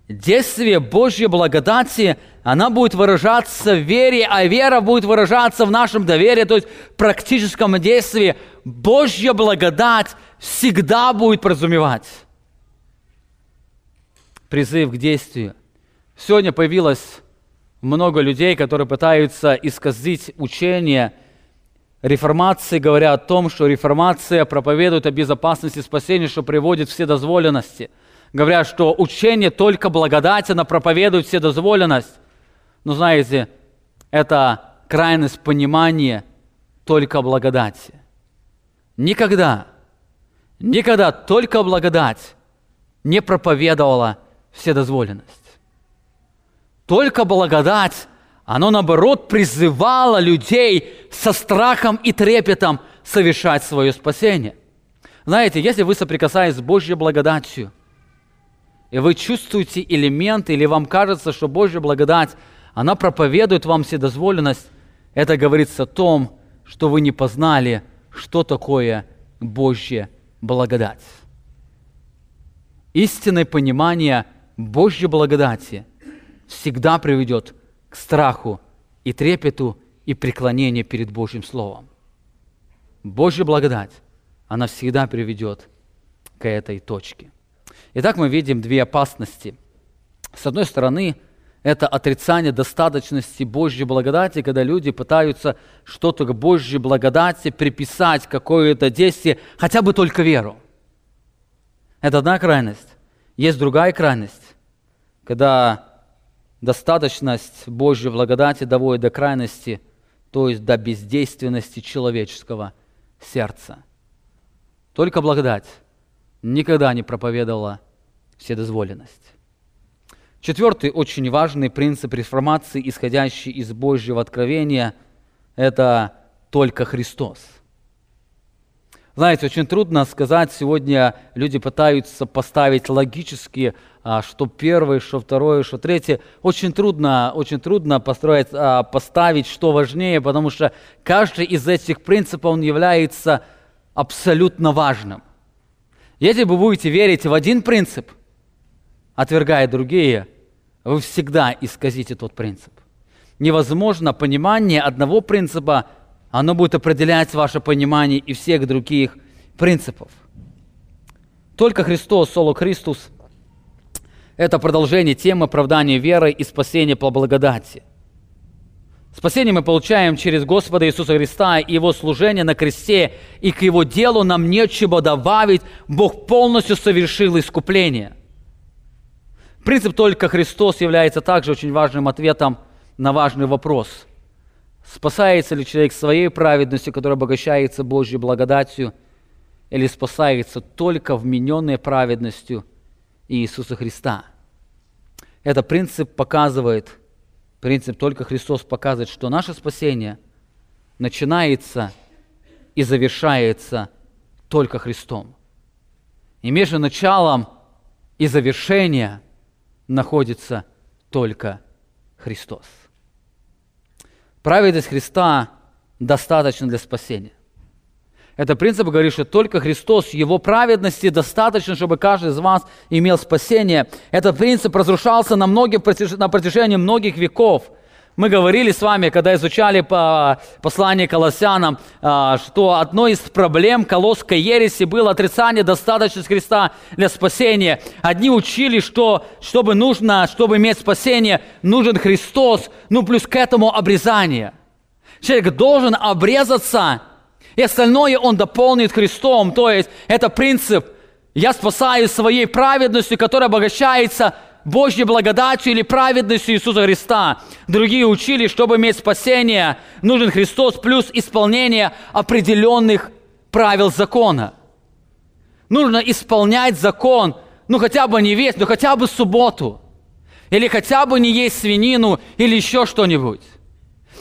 Действие Божьей благодати, она будет выражаться в вере, а вера будет выражаться в нашем доверии, то есть в практическом действии. Божья благодать всегда будет подразумевать призыв к действию. Сегодня появилось много людей, которые пытаются исказить учение реформации, говоря о том, что реформация проповедует о безопасности спасения, что приводит все дозволенности – говорят, что учение только благодать, она проповедует вседозволенность. Но знаете, это крайность понимания только благодати. Никогда, никогда только благодать не проповедовала вседозволенность. Только благодать, оно наоборот призывало людей со страхом и трепетом совершать свое спасение. Знаете, если вы соприкасаетесь с Божьей благодатью, и вы чувствуете элементы, или вам кажется, что Божья благодать, она проповедует вам вседозволенность, это говорится о том, что вы не познали, что такое Божья благодать. Истинное понимание Божьей благодати всегда приведет к страху и трепету и преклонению перед Божьим Словом. Божья благодать, она всегда приведет к этой точке. Итак, мы видим две опасности. С одной стороны, это отрицание достаточности Божьей благодати, когда люди пытаются что-то к Божьей благодати приписать, какое-то действие, хотя бы только веру. Это одна крайность. Есть другая крайность, когда достаточность Божьей благодати доводит до крайности, то есть до бездейственности человеческого сердца. Только благодать никогда не проповедовала вседозволенность. Четвертый очень важный принцип реформации, исходящий из Божьего откровения, это только Христос. Знаете, очень трудно сказать, сегодня люди пытаются поставить логически, а, что первое, что второе, что третье. Очень трудно, очень трудно построить, а, поставить, что важнее, потому что каждый из этих принципов, он является абсолютно важным. Если вы будете верить в один принцип, отвергая другие, вы всегда исказите тот принцип. Невозможно понимание одного принципа, оно будет определять ваше понимание и всех других принципов. Только Христос, Соло Христос, это продолжение темы оправдания веры и спасения по благодати. Спасение мы получаем через Господа Иисуса Христа и Его служение на кресте, и к Его делу нам нечего добавить, Бог полностью совершил искупление. Принцип «только Христос» является также очень важным ответом на важный вопрос. Спасается ли человек своей праведностью, которая обогащается Божьей благодатью, или спасается только вмененной праведностью Иисуса Христа? Этот принцип показывает, принцип «только Христос» показывает, что наше спасение начинается и завершается только Христом. И между началом и завершением – находится только Христос. Праведность Христа достаточно для спасения. Это принцип говорит, что только Христос, Его праведности достаточно, чтобы каждый из вас имел спасение. Этот принцип разрушался на, многих, на протяжении многих веков. Мы говорили с вами, когда изучали по послание Колоссянам, а, что одной из проблем колосской ереси было отрицание достаточности Христа для спасения. Одни учили, что чтобы нужно, чтобы иметь спасение, нужен Христос, ну плюс к этому обрезание. Человек должен обрезаться, и остальное он дополнит Христом. То есть это принцип «я спасаюсь своей праведностью, которая обогащается Божьей благодатью или праведностью Иисуса Христа. Другие учили, чтобы иметь спасение, нужен Христос плюс исполнение определенных правил закона. Нужно исполнять закон, ну хотя бы не весь, но хотя бы субботу. Или хотя бы не есть свинину или еще что-нибудь.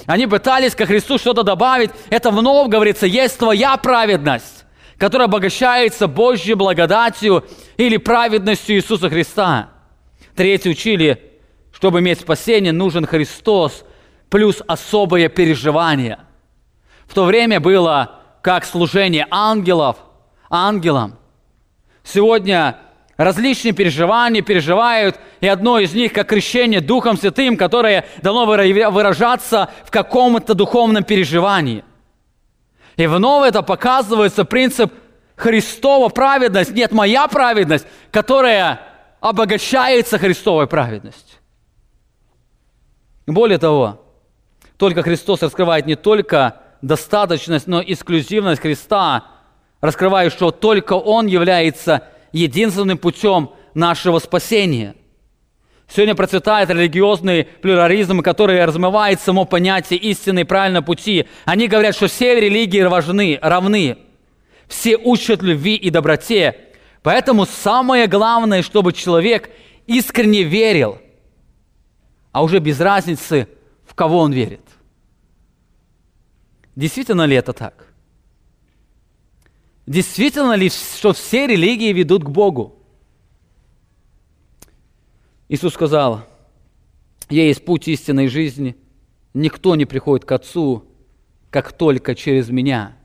Они пытались ко Христу что-то добавить. Это вновь говорится, есть твоя праведность, которая обогащается Божьей благодатью или праведностью Иисуса Христа. Третьи учили, чтобы иметь спасение, нужен Христос плюс особое переживание. В то время было как служение ангелов ангелам. Сегодня различные переживания переживают, и одно из них, как крещение Духом Святым, которое должно выражаться в каком-то духовном переживании. И вновь это показывается принцип Христова праведность, нет, моя праведность, которая обогащается Христовой праведностью. Более того, только Христос раскрывает не только достаточность, но эксклюзивность Христа, раскрывая, что только Он является единственным путем нашего спасения. Сегодня процветает религиозный плюрализм, который размывает само понятие истины и правильного пути. Они говорят, что все религии важны, равны. Все учат любви и доброте. Поэтому самое главное, чтобы человек искренне верил, а уже без разницы, в кого он верит. Действительно ли это так? Действительно ли, что все религии ведут к Богу? Иисус сказал, «Я есть путь истинной жизни, никто не приходит к Отцу, как только через Меня».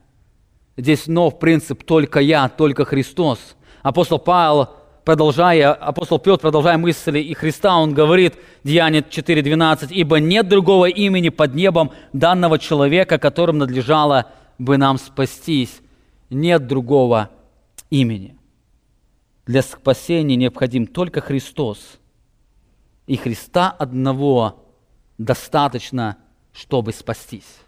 Здесь нов принцип «только я, только Христос». Апостол Павел, продолжая, апостол Петр, продолжая мысли и Христа, он говорит, Деяние 4.12, «Ибо нет другого имени под небом данного человека, которым надлежало бы нам спастись. Нет другого имени». Для спасения необходим только Христос – и Христа одного достаточно, чтобы спастись.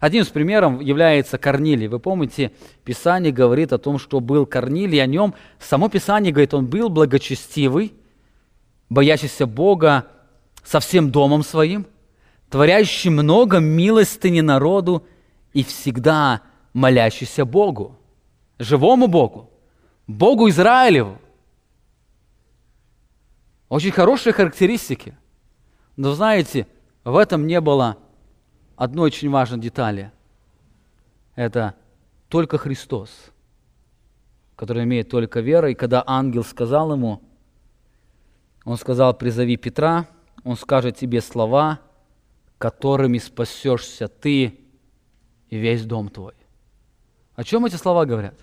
Один из примеров является Корнилий. Вы помните, Писание говорит о том, что был Корнилий, о нем само Писание говорит, он был благочестивый, боящийся Бога со всем домом своим, творящий много милостыни народу и всегда молящийся Богу, живому Богу, Богу Израилеву. Очень хорошие характеристики. Но знаете, в этом не было одной очень важной детали. Это только Христос, который имеет только вера. И когда ангел сказал ему, он сказал, призови Петра, он скажет тебе слова, которыми спасешься ты и весь дом твой. О чем эти слова говорят?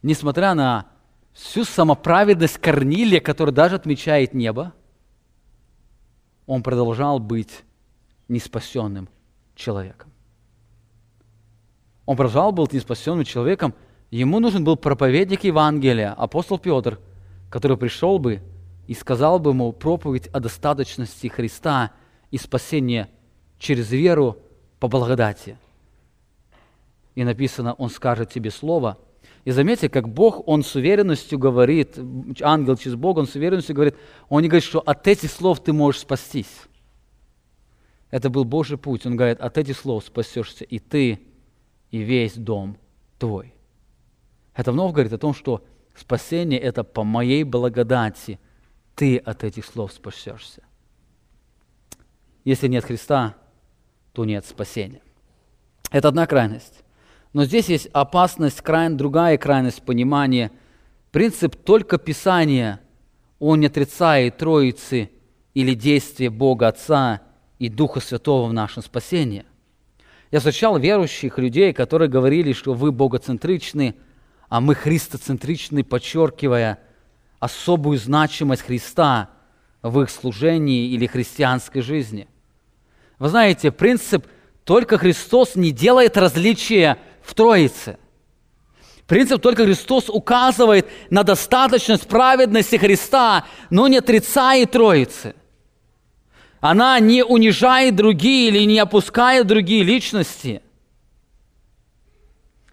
Несмотря на всю самоправедность Корнилия, который даже отмечает небо, он продолжал быть неспасенным человеком. Он продолжал быть неспасенным человеком. Ему нужен был проповедник Евангелия, апостол Петр, который пришел бы и сказал бы ему проповедь о достаточности Христа и спасения через веру по благодати. И написано, он скажет тебе слово – и заметьте, как Бог, Он с уверенностью говорит, ангел через Бога, Он с уверенностью говорит, Он не говорит, что от этих слов ты можешь спастись. Это был Божий путь. Он говорит, от этих слов спасешься и ты, и весь дом твой. Это вновь говорит о том, что спасение – это по моей благодати. Ты от этих слов спасешься. Если нет Христа, то нет спасения. Это одна крайность. Но здесь есть опасность, крайне, другая крайность понимания. Принцип только Писания, он не отрицает Троицы или действия Бога Отца и Духа Святого в нашем спасении. Я встречал верующих людей, которые говорили, что вы богоцентричны, а мы христоцентричны, подчеркивая особую значимость Христа в их служении или христианской жизни. Вы знаете, принцип «только Христос» не делает различия в Троице. Принцип только Христос указывает на достаточность праведности Христа, но не отрицает Троицы. Она не унижает другие или не опускает другие личности.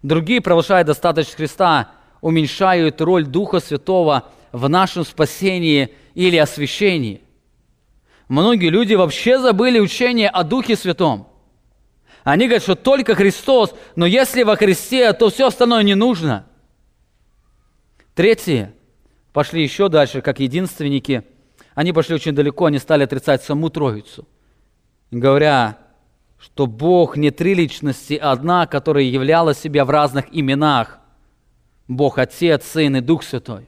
Другие, провозглашая достаточность Христа, уменьшают роль Духа Святого в нашем спасении или освящении. Многие люди вообще забыли учение о Духе Святом. Они говорят, что только Христос, но если во Христе, то все остальное не нужно. Третьи пошли еще дальше, как единственники. Они пошли очень далеко, они стали отрицать саму Троицу, говоря, что Бог не три личности, а одна, которая являла себя в разных именах. Бог Отец, Сын и Дух Святой.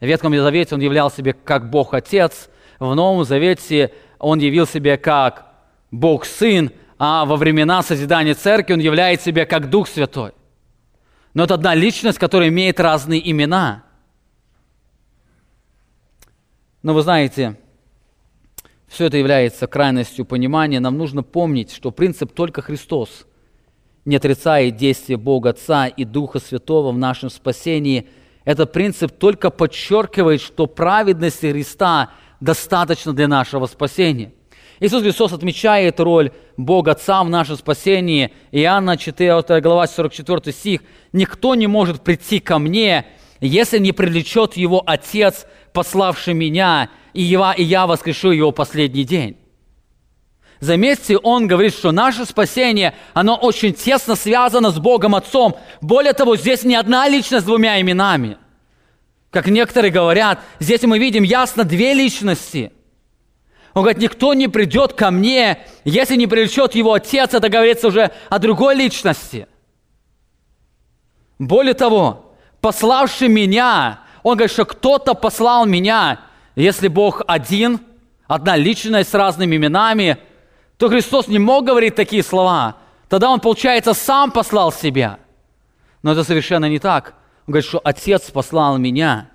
В Ветхом Завете Он являл себя как Бог Отец, в Новом Завете Он явил себя как Бог Сын, а во времена созидания церкви он являет себя как Дух Святой. Но это одна личность, которая имеет разные имена. Но вы знаете, все это является крайностью понимания. Нам нужно помнить, что принцип только Христос не отрицает действия Бога Отца и Духа Святого в нашем спасении. Этот принцип только подчеркивает, что праведности Христа достаточно для нашего спасения – Иисус Христос отмечает роль Бога Отца в нашем спасении. Иоанна 4 глава 44 стих. «Никто не может прийти ко мне, если не привлечет его Отец пославший меня, и я, и я воскрешу его последний день. Заметьте, он говорит, что наше спасение, оно очень тесно связано с Богом Отцом. Более того, здесь не одна личность с двумя именами. Как некоторые говорят, здесь мы видим ясно две личности. Он говорит, никто не придет ко мне, если не привлечет его Отец, это говорится уже о другой личности. Более того, пославший меня, он говорит, что кто-то послал меня. Если Бог один, одна личность с разными именами – то Христос не мог говорить такие слова. Тогда Он, получается, сам послал себя. Но это совершенно не так. Он говорит, что Отец послал меня.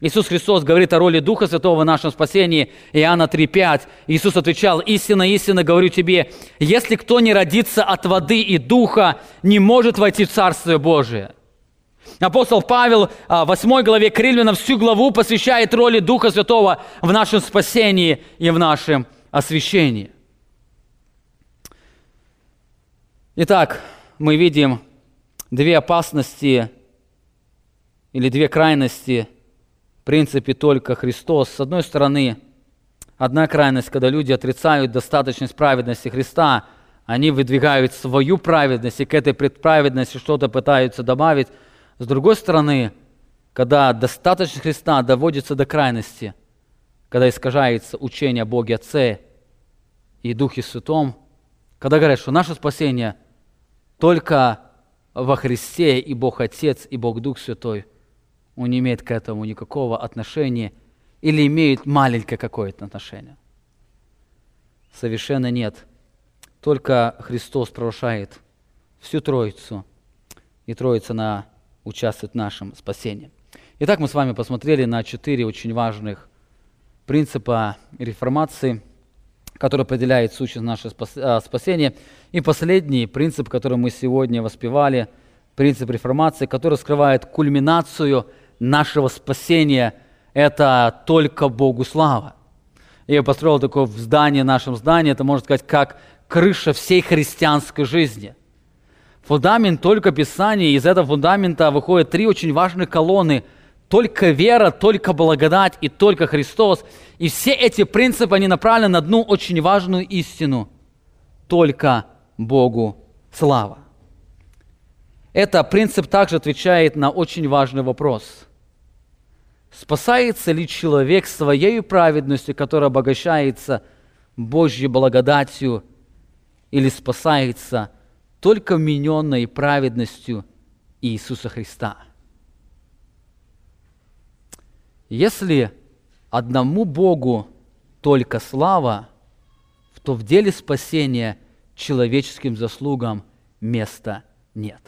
Иисус Христос говорит о роли Духа Святого в нашем спасении. Иоанна 3,5. Иисус отвечал, «Истинно, истинно говорю тебе, если кто не родится от воды и Духа, не может войти в Царствие Божие». Апостол Павел а, в 8 главе к Римлянам всю главу посвящает роли Духа Святого в нашем спасении и в нашем освящении. Итак, мы видим две опасности или две крайности принципе только Христос. С одной стороны, одна крайность, когда люди отрицают достаточность праведности Христа, они выдвигают свою праведность и к этой праведности что-то пытаются добавить. С другой стороны, когда достаточность Христа доводится до крайности, когда искажается учение Боге Отце и Духе Святом, когда говорят, что наше спасение – только во Христе и Бог Отец, и Бог Дух Святой, он не имеет к этому никакого отношения или имеет маленькое какое-то отношение. Совершенно нет. Только Христос провозглашает всю Троицу, и Троица на участвует в нашем спасении. Итак, мы с вами посмотрели на четыре очень важных принципа реформации – который определяет сущность нашего а, спасения. И последний принцип, который мы сегодня воспевали, принцип реформации, который скрывает кульминацию нашего спасения, это только Богу слава. Я построил такое здание, в нашем здании, это, можно сказать, как крыша всей христианской жизни. Фундамент только Писания, из этого фундамента выходят три очень важных колонны – только вера, только благодать и только Христос. И все эти принципы, они направлены на одну очень важную истину. Только Богу слава. Это принцип также отвечает на очень важный вопрос. Спасается ли человек своей праведностью, которая обогащается Божьей благодатью, или спасается только вмененной праведностью Иисуса Христа? Если одному Богу только слава, то в деле спасения человеческим заслугам места нет.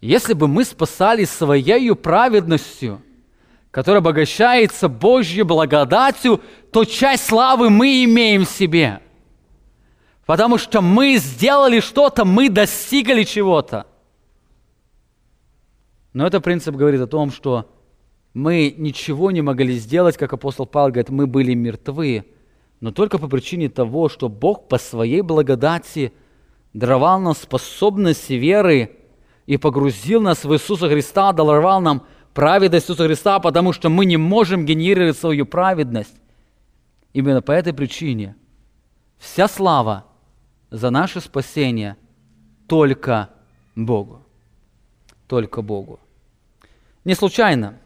Если бы мы спасались своей праведностью, которая обогащается Божьей благодатью, то часть славы мы имеем в себе. Потому что мы сделали что-то, мы достигли чего-то. Но этот принцип говорит о том, что мы ничего не могли сделать, как апостол Павел говорит, мы были мертвы, но только по причине того, что Бог по своей благодати даровал нам способность веры и погрузил нас в Иисуса Христа, даровал нам праведность Иисуса Христа, потому что мы не можем генерировать свою праведность. Именно по этой причине вся слава за наше спасение только Богу только Богу. Не случайно,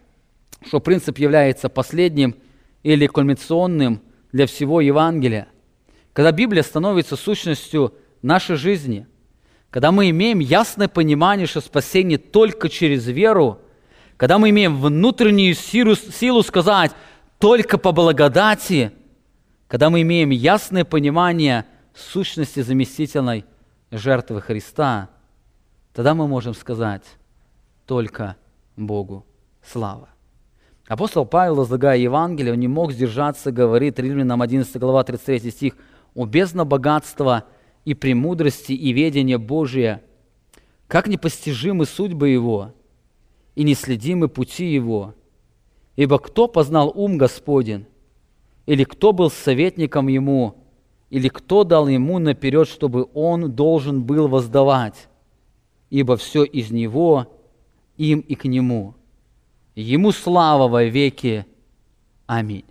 что принцип является последним или кульминационным для всего Евангелия. Когда Библия становится сущностью нашей жизни, когда мы имеем ясное понимание, что спасение только через веру, когда мы имеем внутреннюю силу, силу сказать только по благодати, когда мы имеем ясное понимание сущности заместительной жертвы Христа, тогда мы можем сказать, только Богу слава. Апостол Павел, возлагая Евангелие, он не мог сдержаться, говорит Римлянам 11 глава 33 стих, «О бездна богатства и премудрости и ведения Божия, как непостижимы судьбы Его и неследимы пути Его. Ибо кто познал ум Господень, или кто был советником Ему, или кто дал Ему наперед, чтобы Он должен был воздавать? Ибо все из Него – им и к Нему. Ему слава во веки. Аминь.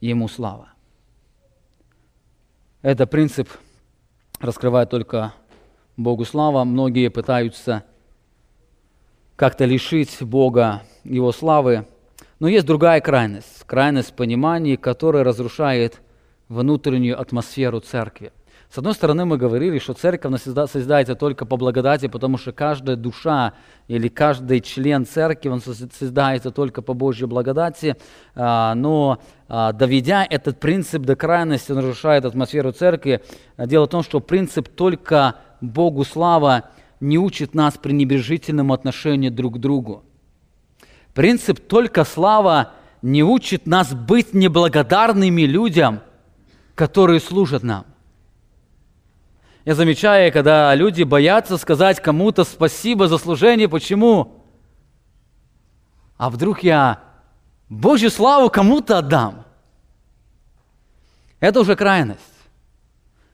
Ему слава. Это принцип раскрывает только Богу слава. Многие пытаются как-то лишить Бога Его славы. Но есть другая крайность. Крайность понимания, которая разрушает внутреннюю атмосферу церкви. С одной стороны, мы говорили, что церковь созидается только по благодати, потому что каждая душа или каждый член церкви, он создается только по Божьей благодати. А, но а, доведя этот принцип до крайности, он нарушает атмосферу церкви. Дело в том, что принцип только Богу слава не учит нас пренебрежительному отношению друг к другу. Принцип только слава не учит нас быть неблагодарными людям, которые служат нам. Я замечаю, когда люди боятся сказать кому-то спасибо за служение. Почему? А вдруг я Божью славу кому-то отдам? Это уже крайность.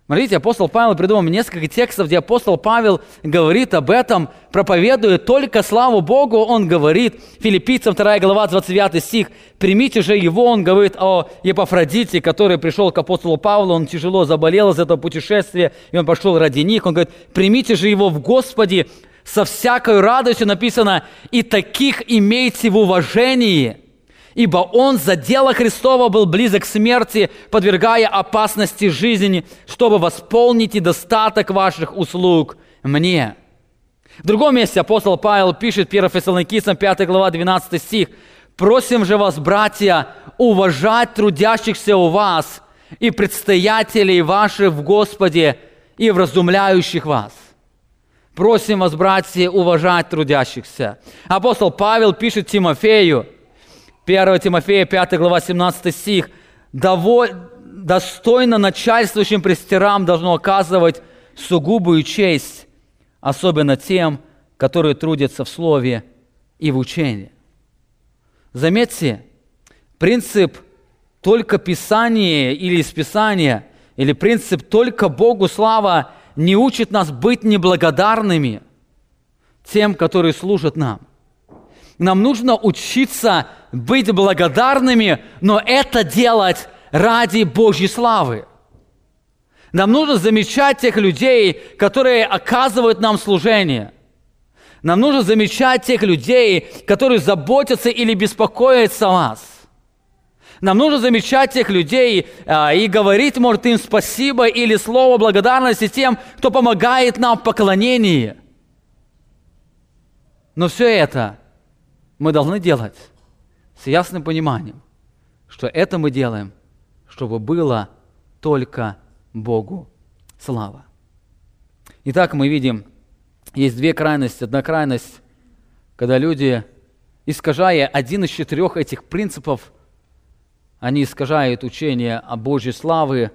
Смотрите, апостол Павел придумал несколько текстов, где апостол Павел говорит об этом, проповедуя только славу Богу. Он говорит, филиппийцам 2 глава, 29 стих, «Примите же его», он говорит о Епафродите, который пришел к апостолу Павлу, он тяжело заболел из этого путешествия, и он пошел ради них. Он говорит, «Примите же его в Господе со всякой радостью», написано, «и таких имейте в уважении» ибо Он за дело Христова был близок к смерти, подвергая опасности жизни, чтобы восполнить недостаток ваших услуг мне». В другом месте апостол Павел пишет 1 Фессалоникийцам 5 глава 12 стих «Просим же вас, братья, уважать трудящихся у вас и предстоятелей ваших в Господе и вразумляющих вас». Просим вас, братья, уважать трудящихся. Апостол Павел пишет Тимофею – 1 Тимофея, 5 глава, 17 стих. «Достойно начальствующим престерам должно оказывать сугубую честь, особенно тем, которые трудятся в слове и в учении». Заметьте, принцип только Писание или из Писания, или принцип только Богу слава не учит нас быть неблагодарными тем, которые служат нам. Нам нужно учиться быть благодарными, но это делать ради Божьей славы. Нам нужно замечать тех людей, которые оказывают нам служение. Нам нужно замечать тех людей, которые заботятся или беспокоятся о нас. Нам нужно замечать тех людей а, и говорить, может, им спасибо или слово благодарности тем, кто помогает нам в поклонении. Но все это мы должны делать с ясным пониманием, что это мы делаем, чтобы было только Богу слава. Итак, мы видим, есть две крайности. Одна крайность, когда люди, искажая один из четырех этих принципов, они искажают учение о Божьей славе,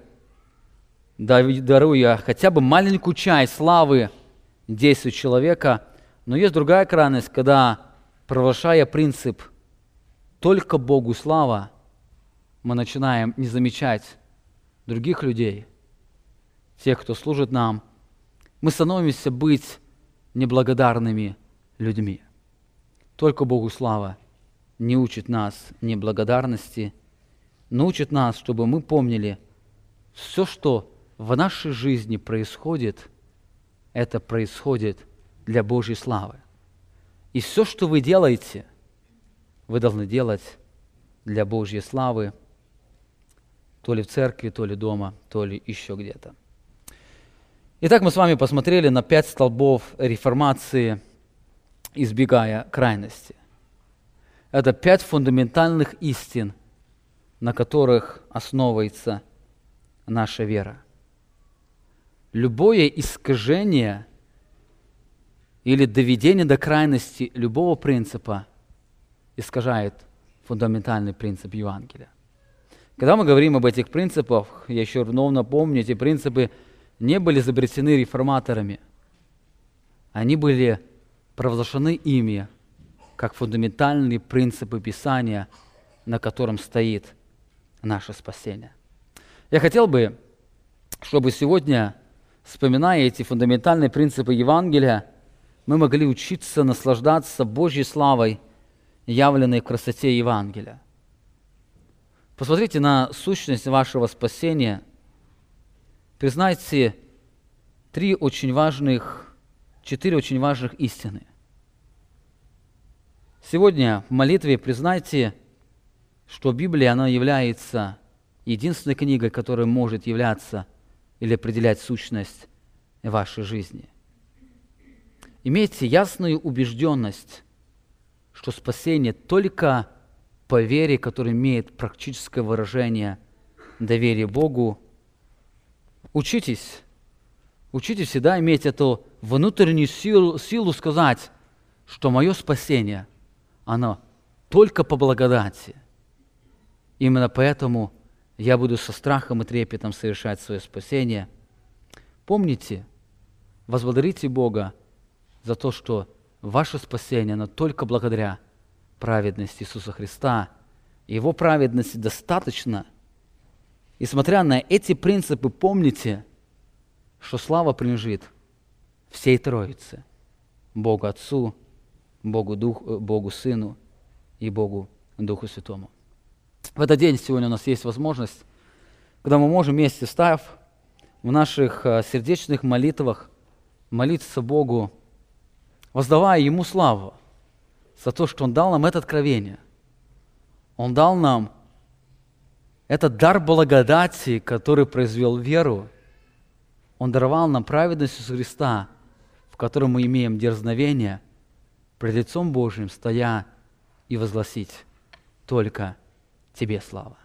даруя хотя бы маленькую часть славы действию человека. Но есть другая крайность, когда, провозглашая принцип – только Богу слава, мы начинаем не замечать других людей, тех, кто служит нам, мы становимся быть неблагодарными людьми. Только Богу слава не учит нас неблагодарности, но учит нас, чтобы мы помнили, все, что в нашей жизни происходит, это происходит для Божьей славы. И все, что вы делаете – вы должны делать для Божьей славы, то ли в церкви, то ли дома, то ли еще где-то. Итак, мы с вами посмотрели на пять столбов реформации, избегая крайности. Это пять фундаментальных истин, на которых основывается наша вера. Любое искажение или доведение до крайности любого принципа – искажает фундаментальный принцип Евангелия. Когда мы говорим об этих принципах, я еще вновь напомню, эти принципы не были изобретены реформаторами. Они были провозглашены ими как фундаментальные принципы Писания, на котором стоит наше спасение. Я хотел бы, чтобы сегодня, вспоминая эти фундаментальные принципы Евангелия, мы могли учиться наслаждаться Божьей славой – явленной в красоте Евангелия. Посмотрите на сущность вашего спасения. Признайте три очень важных, четыре очень важных истины. Сегодня в молитве признайте, что Библия, она является единственной книгой, которая может являться или определять сущность вашей жизни. Имейте ясную убежденность, что спасение только по вере, которая имеет практическое выражение доверия Богу. Учитесь, учитесь всегда иметь эту внутреннюю силу, силу сказать, что мое спасение, оно только по благодати. Именно поэтому я буду со страхом и трепетом совершать свое спасение. Помните, возблагодарите Бога за то, что ваше спасение, оно только благодаря праведности Иисуса Христа. Его праведности достаточно. И смотря на эти принципы, помните, что слава принадлежит всей Троице. Богу Отцу, Богу, Дух, э, Богу Сыну и Богу Духу Святому. В этот день сегодня у нас есть возможность, когда мы можем вместе став в наших э, сердечных молитвах молиться Богу, воздавая Ему славу за то, что Он дал нам это откровение. Он дал нам этот дар благодати, который произвел веру. Он даровал нам праведность Иисуса Христа, в котором мы имеем дерзновение пред лицом Божьим, стоя и возгласить только Тебе слава.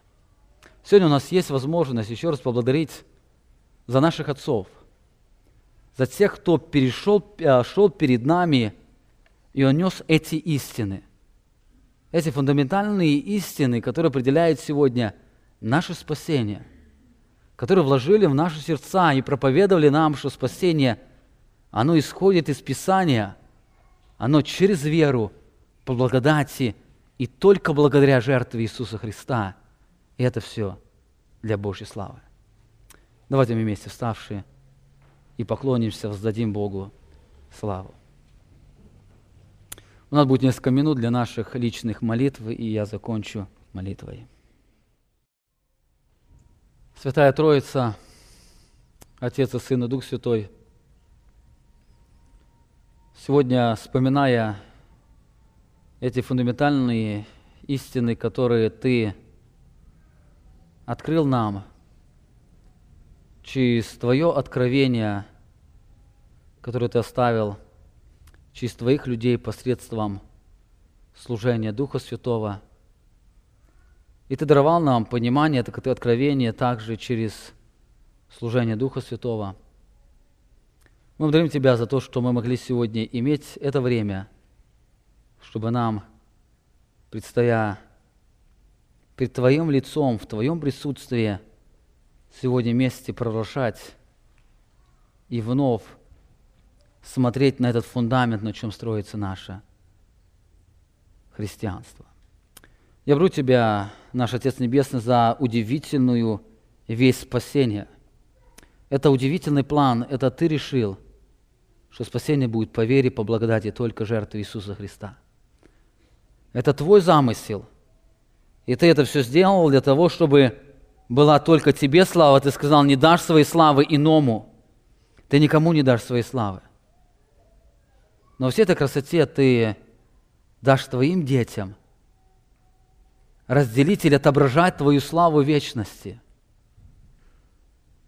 Сегодня у нас есть возможность еще раз поблагодарить за наших отцов, за тех, кто перешел, э, шел перед нами, и он нес эти истины. Эти фундаментальные истины, которые определяют сегодня наше спасение, которые вложили в наши сердца и проповедовали нам, что спасение, оно исходит из Писания, оно через веру, по благодати и только благодаря жертве Иисуса Христа. И это все для Божьей славы. Давайте мы вместе вставшие и поклонимся, воздадим Богу славу. У нас будет несколько минут для наших личных молитв, и я закончу молитвой. Святая Троица, Отец и Сын и Дух Святой, сегодня, вспоминая эти фундаментальные истины, которые Ты открыл нам через Твое откровение, которое Ты оставил через Твоих людей посредством служения Духа Святого. И Ты даровал нам понимание, это откровение также через служение Духа Святого. Мы благодарим Тебя за то, что мы могли сегодня иметь это время – чтобы нам, предстоя пред Твоим лицом, в Твоем присутствии, сегодня вместе провозглашать и вновь смотреть на этот фундамент, на чем строится наше христианство. Я беру Тебя, наш Отец Небесный, за удивительную весть спасения. Это удивительный план, это Ты решил, что спасение будет по вере, по благодати только жертвы Иисуса Христа – это твой замысел. И ты это все сделал для того, чтобы была только тебе слава. Ты сказал, не дашь своей славы иному. Ты никому не дашь своей славы. Но все этой красоте ты дашь твоим детям разделить или отображать твою славу вечности.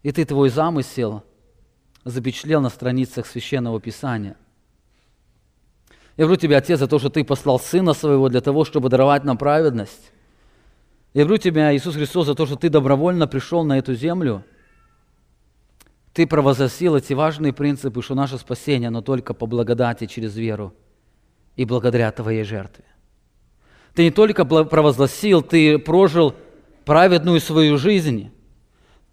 И ты твой замысел запечатлел на страницах Священного Писания – я говорю тебе, Отец, за то, что Ты послал Сына Своего для того, чтобы даровать нам праведность. Я говорю тебя, Иисус Христос, за то, что Ты добровольно пришел на эту землю. Ты провозгласил эти важные принципы, что наше спасение, но только по благодати через веру и благодаря Твоей жертве. Ты не только провозгласил, Ты прожил праведную свою жизнь,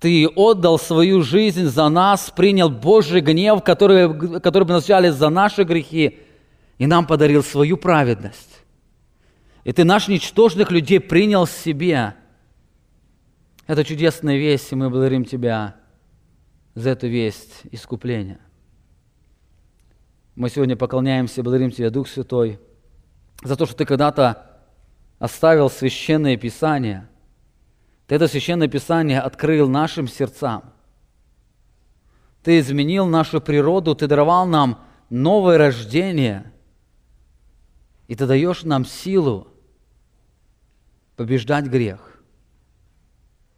ты отдал свою жизнь за нас, принял Божий гнев, который, который бы назначали за наши грехи, и нам подарил свою праведность. И ты наш ничтожных людей принял себе. Это чудесная весть, и мы благодарим Тебя за эту весть искупления. Мы сегодня поклоняемся, благодарим Тебя, Дух Святой, за то, что Ты когда-то оставил священное писание, ты это священное писание открыл нашим сердцам. Ты изменил нашу природу, ты даровал нам новое рождение, и ты даешь нам силу побеждать грех.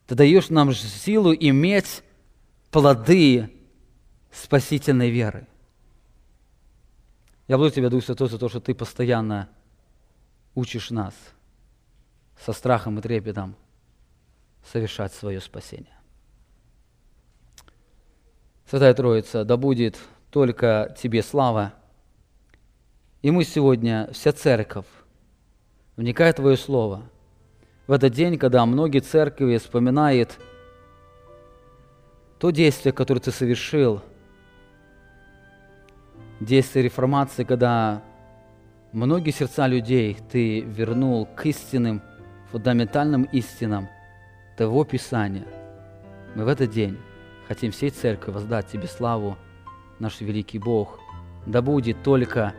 Ты даешь нам силу иметь плоды спасительной веры. Я благодарю Тебя, Дух Святой, за то, что Ты постоянно учишь нас со страхом и трепетом совершать свое спасение. Святая Троица, да будет только Тебе слава. И мы сегодня, вся церковь, вникая в Твое Слово, в этот день, когда многие церкви вспоминают то действие, которое Ты совершил – действие реформации, когда многие сердца людей ты вернул к истинным, фундаментальным истинам Того Писания. Мы в этот день хотим всей церкви воздать Тебе славу, наш великий Бог. Да будет только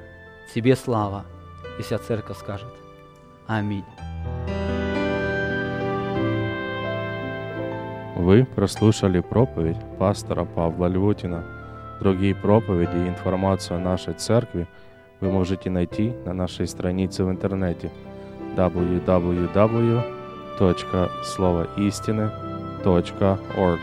Тебе слава. И вся церковь скажет Аминь. Вы прослушали проповедь пастора Павла Львутина – Другие проповеди и информацию о нашей церкви вы можете найти на нашей странице в интернете www.словоистины.org.